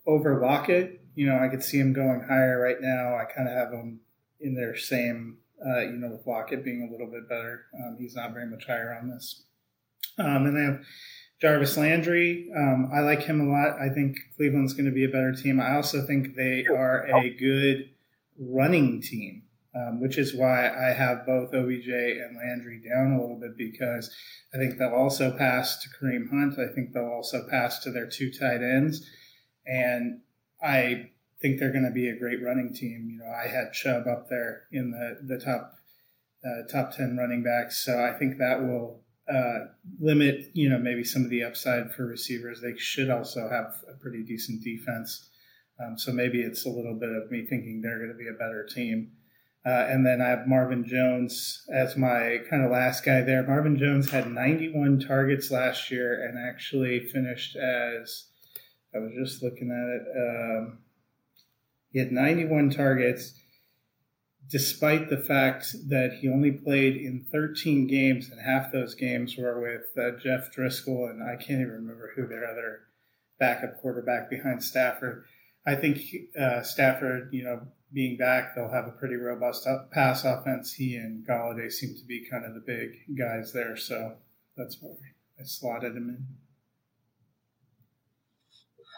C: over Lockett, you know, I could see him going higher right now. I kind of have him in their same, uh, you know, with Lockett being a little bit better. Um, he's not very much higher on this. Um, and they have Jarvis Landry, um, I like him a lot. I think Cleveland's going to be a better team. I also think they are a good running team, um, which is why I have both OBJ and Landry down a little bit because I think they'll also pass to Kareem Hunt. I think they'll also pass to their two tight ends. And I think they're going to be a great running team. You know, I had Chubb up there in the, the top uh, top 10 running backs. So I think that will uh, limit, you know, maybe some of the upside for receivers. They should also have a pretty decent defense. Um, so maybe it's a little bit of me thinking they're going to be a better team. Uh, and then I have Marvin Jones as my kind of last guy there. Marvin Jones had 91 targets last year and actually finished as I was just looking at it. Um, he had 91 targets despite the fact that he only played in 13 games, and half those games were with uh, Jeff Driskel, and I can't even remember who their other backup quarterback behind Stafford. I think uh, Stafford, you know, being back, they'll have a pretty robust pass offense. He and Golladay seem to be kind of the big guys there, so that's why I slotted him in.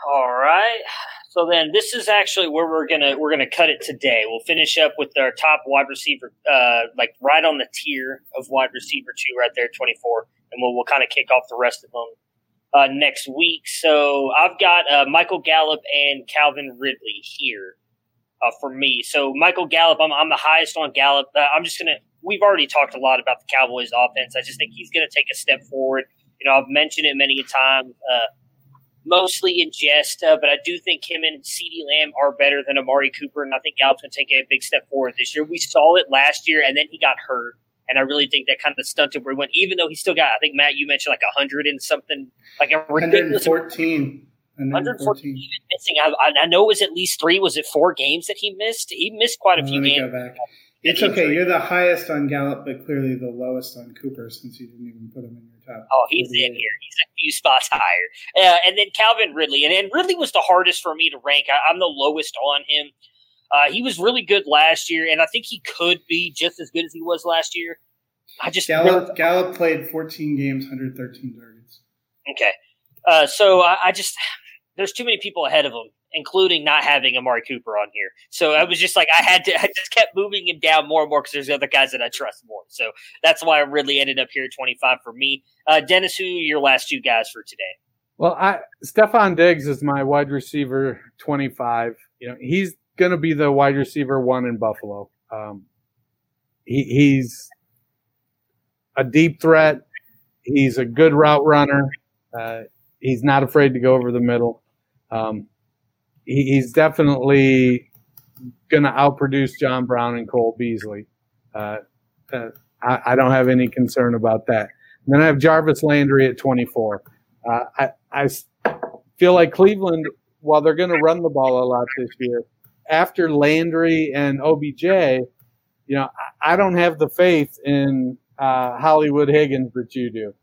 A: All right. So then this is actually where we're gonna we're gonna cut it today. We'll finish up with our top wide receiver, uh, like right on the tier of wide receiver two, right there, twenty four, and we'll we'll kind of kick off the rest of them uh, next week. So I've got uh, Michael Gallup and Calvin Ridley here uh, for me. So Michael Gallup, I'm I'm the highest on Gallup. Uh, I'm just gonna. We've already talked a lot about the Cowboys' offense. I just think he's gonna take a step forward. You know, I've mentioned it many a time. Uh, mostly in jest, uh, but I do think him and CeeDee Lamb are better than Amari Cooper, and I think Gallup's going to take a big step forward this year. We saw it last year, and then he got hurt, and I really think that kind of stunted where he went, even though he still got, I think, Matt, you mentioned like 100 and something, like a ridiculous.
C: 114.
A: 114 missing. I, I, know it was at least three. Was it four games that he missed? He missed quite a few games.
C: It's okay. You're the highest on Gallup, but clearly the lowest on Cooper since you didn't even put him in top.
A: Oh, he's in here. He's a few spots higher. Uh, and then Calvin Ridley. And, and Ridley was the hardest for me to rank. I, am the lowest on him. Uh, he was really good last year, and I think he could be just as good as he was last year. I just
C: Gallup, really, Gallup played 14 games, 113 targets.
A: Okay. Uh, so I, I just there's too many people ahead of him including not having Amari Cooper on here. So I was just like, I had to, I just kept moving him down more and more because there's other guys that I trust more. So that's why I really ended up here at 25 for me. Uh, Dennis, who your last two guys for today?
B: Well, I Stefon Diggs is my wide receiver 25. You know, he's going to be the wide receiver one in Buffalo. Um, he, he's a deep threat. He's a good route runner. Uh, he's not afraid to go over the middle. Um, he's definitely going to outproduce John Brown and Cole Beasley. Uh, uh, I, I, don't have any concern about that. And then I have Jarvis Landry at 24. Uh, I, I feel like Cleveland, while they're going to run the ball a lot this year, after Landry and OBJ, you know, I, I don't have the faith in uh, Hollywood Higgins that you do.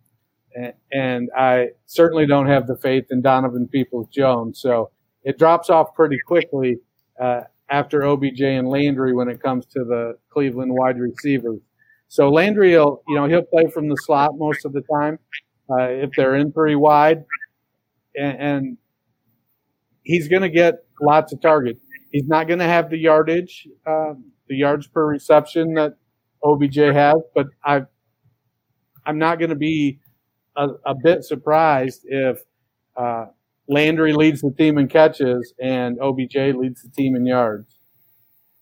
B: And, and I certainly don't have the faith in Donovan Peoples Jones. So, it drops off pretty quickly uh, after OBJ and Landry when it comes to the Cleveland wide receivers. So Landry, will, you know, he'll play from the slot most of the time uh, if they're in pretty wide, and, and he's going to get lots of targets. He's not going to have the yardage, uh, the yards per reception that OBJ has, but I, I'm not going to be a, a, bit surprised if uh, Landry leads the team in catches and OBJ leads the team in yards.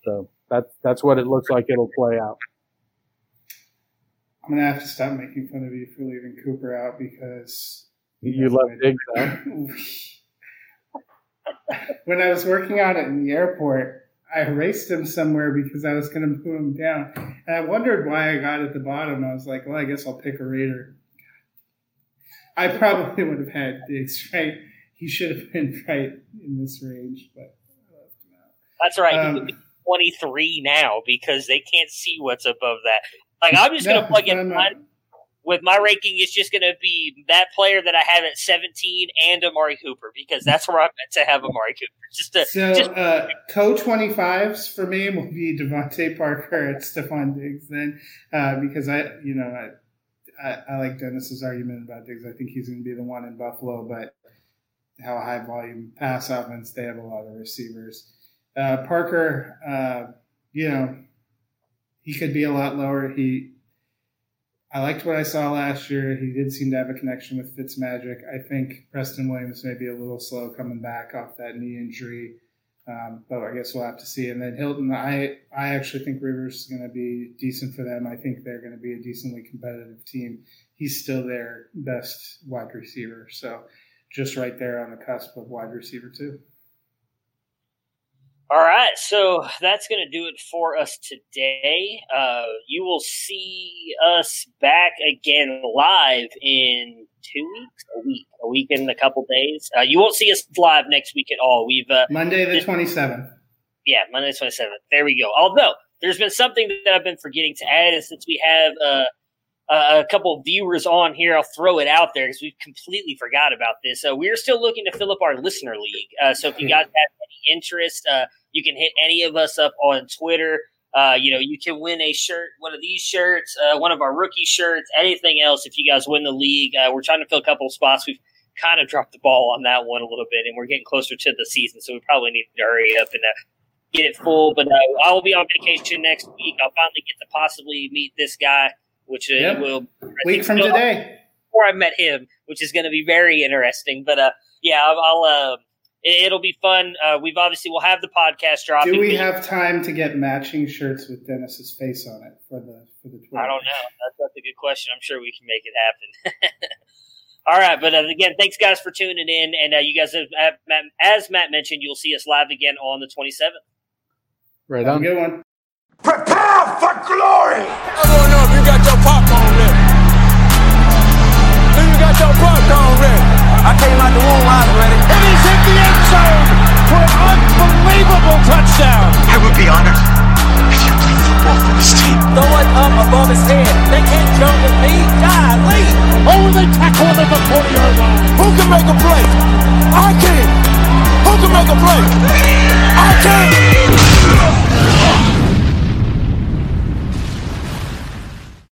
B: So that's that's what it looks like it'll play out.
C: I'm gonna have to stop making fun of you for leaving Cooper out because
B: you left Diggs out.
C: when I was working out in the airport, I erased him somewhere because I was going to move him down, and I wondered why I got at the bottom. I was like, well, I guess I'll pick a Raider. I probably would have had Diggs right. He should have been right in this range, but
A: that's right. Um, he would be 23 now because they can't see what's above that. Like I'm just no, going to plug in with my ranking. It's just going to be that player that I have at 17 and Amari Cooper because that's where I'm meant to have Amari Cooper. Just to,
C: so
A: just,
C: uh, co 25s for me will be DeVante Parker at Stefon Diggs then uh, because I you know I, I, I like Dennis's argument about Diggs. I think he's going to be the one in Buffalo, but how high volume pass offense they have a lot of receivers. Uh, Parker, uh, you know, he could be a lot lower. He, I liked what I saw last year. He did seem to have a connection with Fitzmagic. I think Preston Williams may be a little slow coming back off that knee injury, um, but I guess we'll have to see. And then Hilton, I, I actually think Rivers is going to be decent for them. I think they're going to be a decently competitive team. He's still their best wide receiver, so just right there on the cusp of wide receiver too.
A: All right, so that's going to do it for us today. Uh, you will see us back again live in two weeks, a week, a week in a couple days. Uh, you won't see us live next week at all. We've uh,
C: Monday the twenty seventh.
A: Yeah, Monday the twenty seventh. There we go. Although there's been something that I've been forgetting to add, and since we have uh, a couple of viewers on here. I'll throw it out there because we completely forgot about this. Uh, we're still looking to fill up our listener league. Uh, so if you guys have any interest, uh, you can hit any of us up on Twitter. Uh, you know, you can win a shirt, one of these shirts, uh, one of our rookie shirts, anything else. If you guys win the league, uh, we're trying to fill a couple of spots. We've kind of dropped the ball on that one a little bit, and we're getting closer to the season, so we probably need to hurry up and get it full. But I'll be on vacation next week. I'll finally get to possibly meet this guy which uh, yep. will
C: week from today.
A: Before I met him, which is going to be very interesting. But uh, yeah, I'll. I'll uh, it'll be fun. Uh, we've obviously we'll have the podcast dropping.
C: Do we have time to get matching shirts with Dennis's face on it for the for the Twitter?
A: I don't know. That's, that's a good question. I'm sure we can make it happen. All right, but uh, again, thanks guys for tuning in, and uh, you guys have, as Matt mentioned, you'll see us live again on the 27th.
B: Right on.
C: Good one.
D: Prepare for glory. I don't know if you got your popcorn ready. If you got your popcorn ready. I came out the womb, I was ready. And he's hit the end zone for an unbelievable touchdown. I would be honored if you played football for this team. Throw it up above his head. They can't jump with me. Golly. Oh, they tackle him at the 40-yard line. Who can make a play? I can. Who can make a play? I can.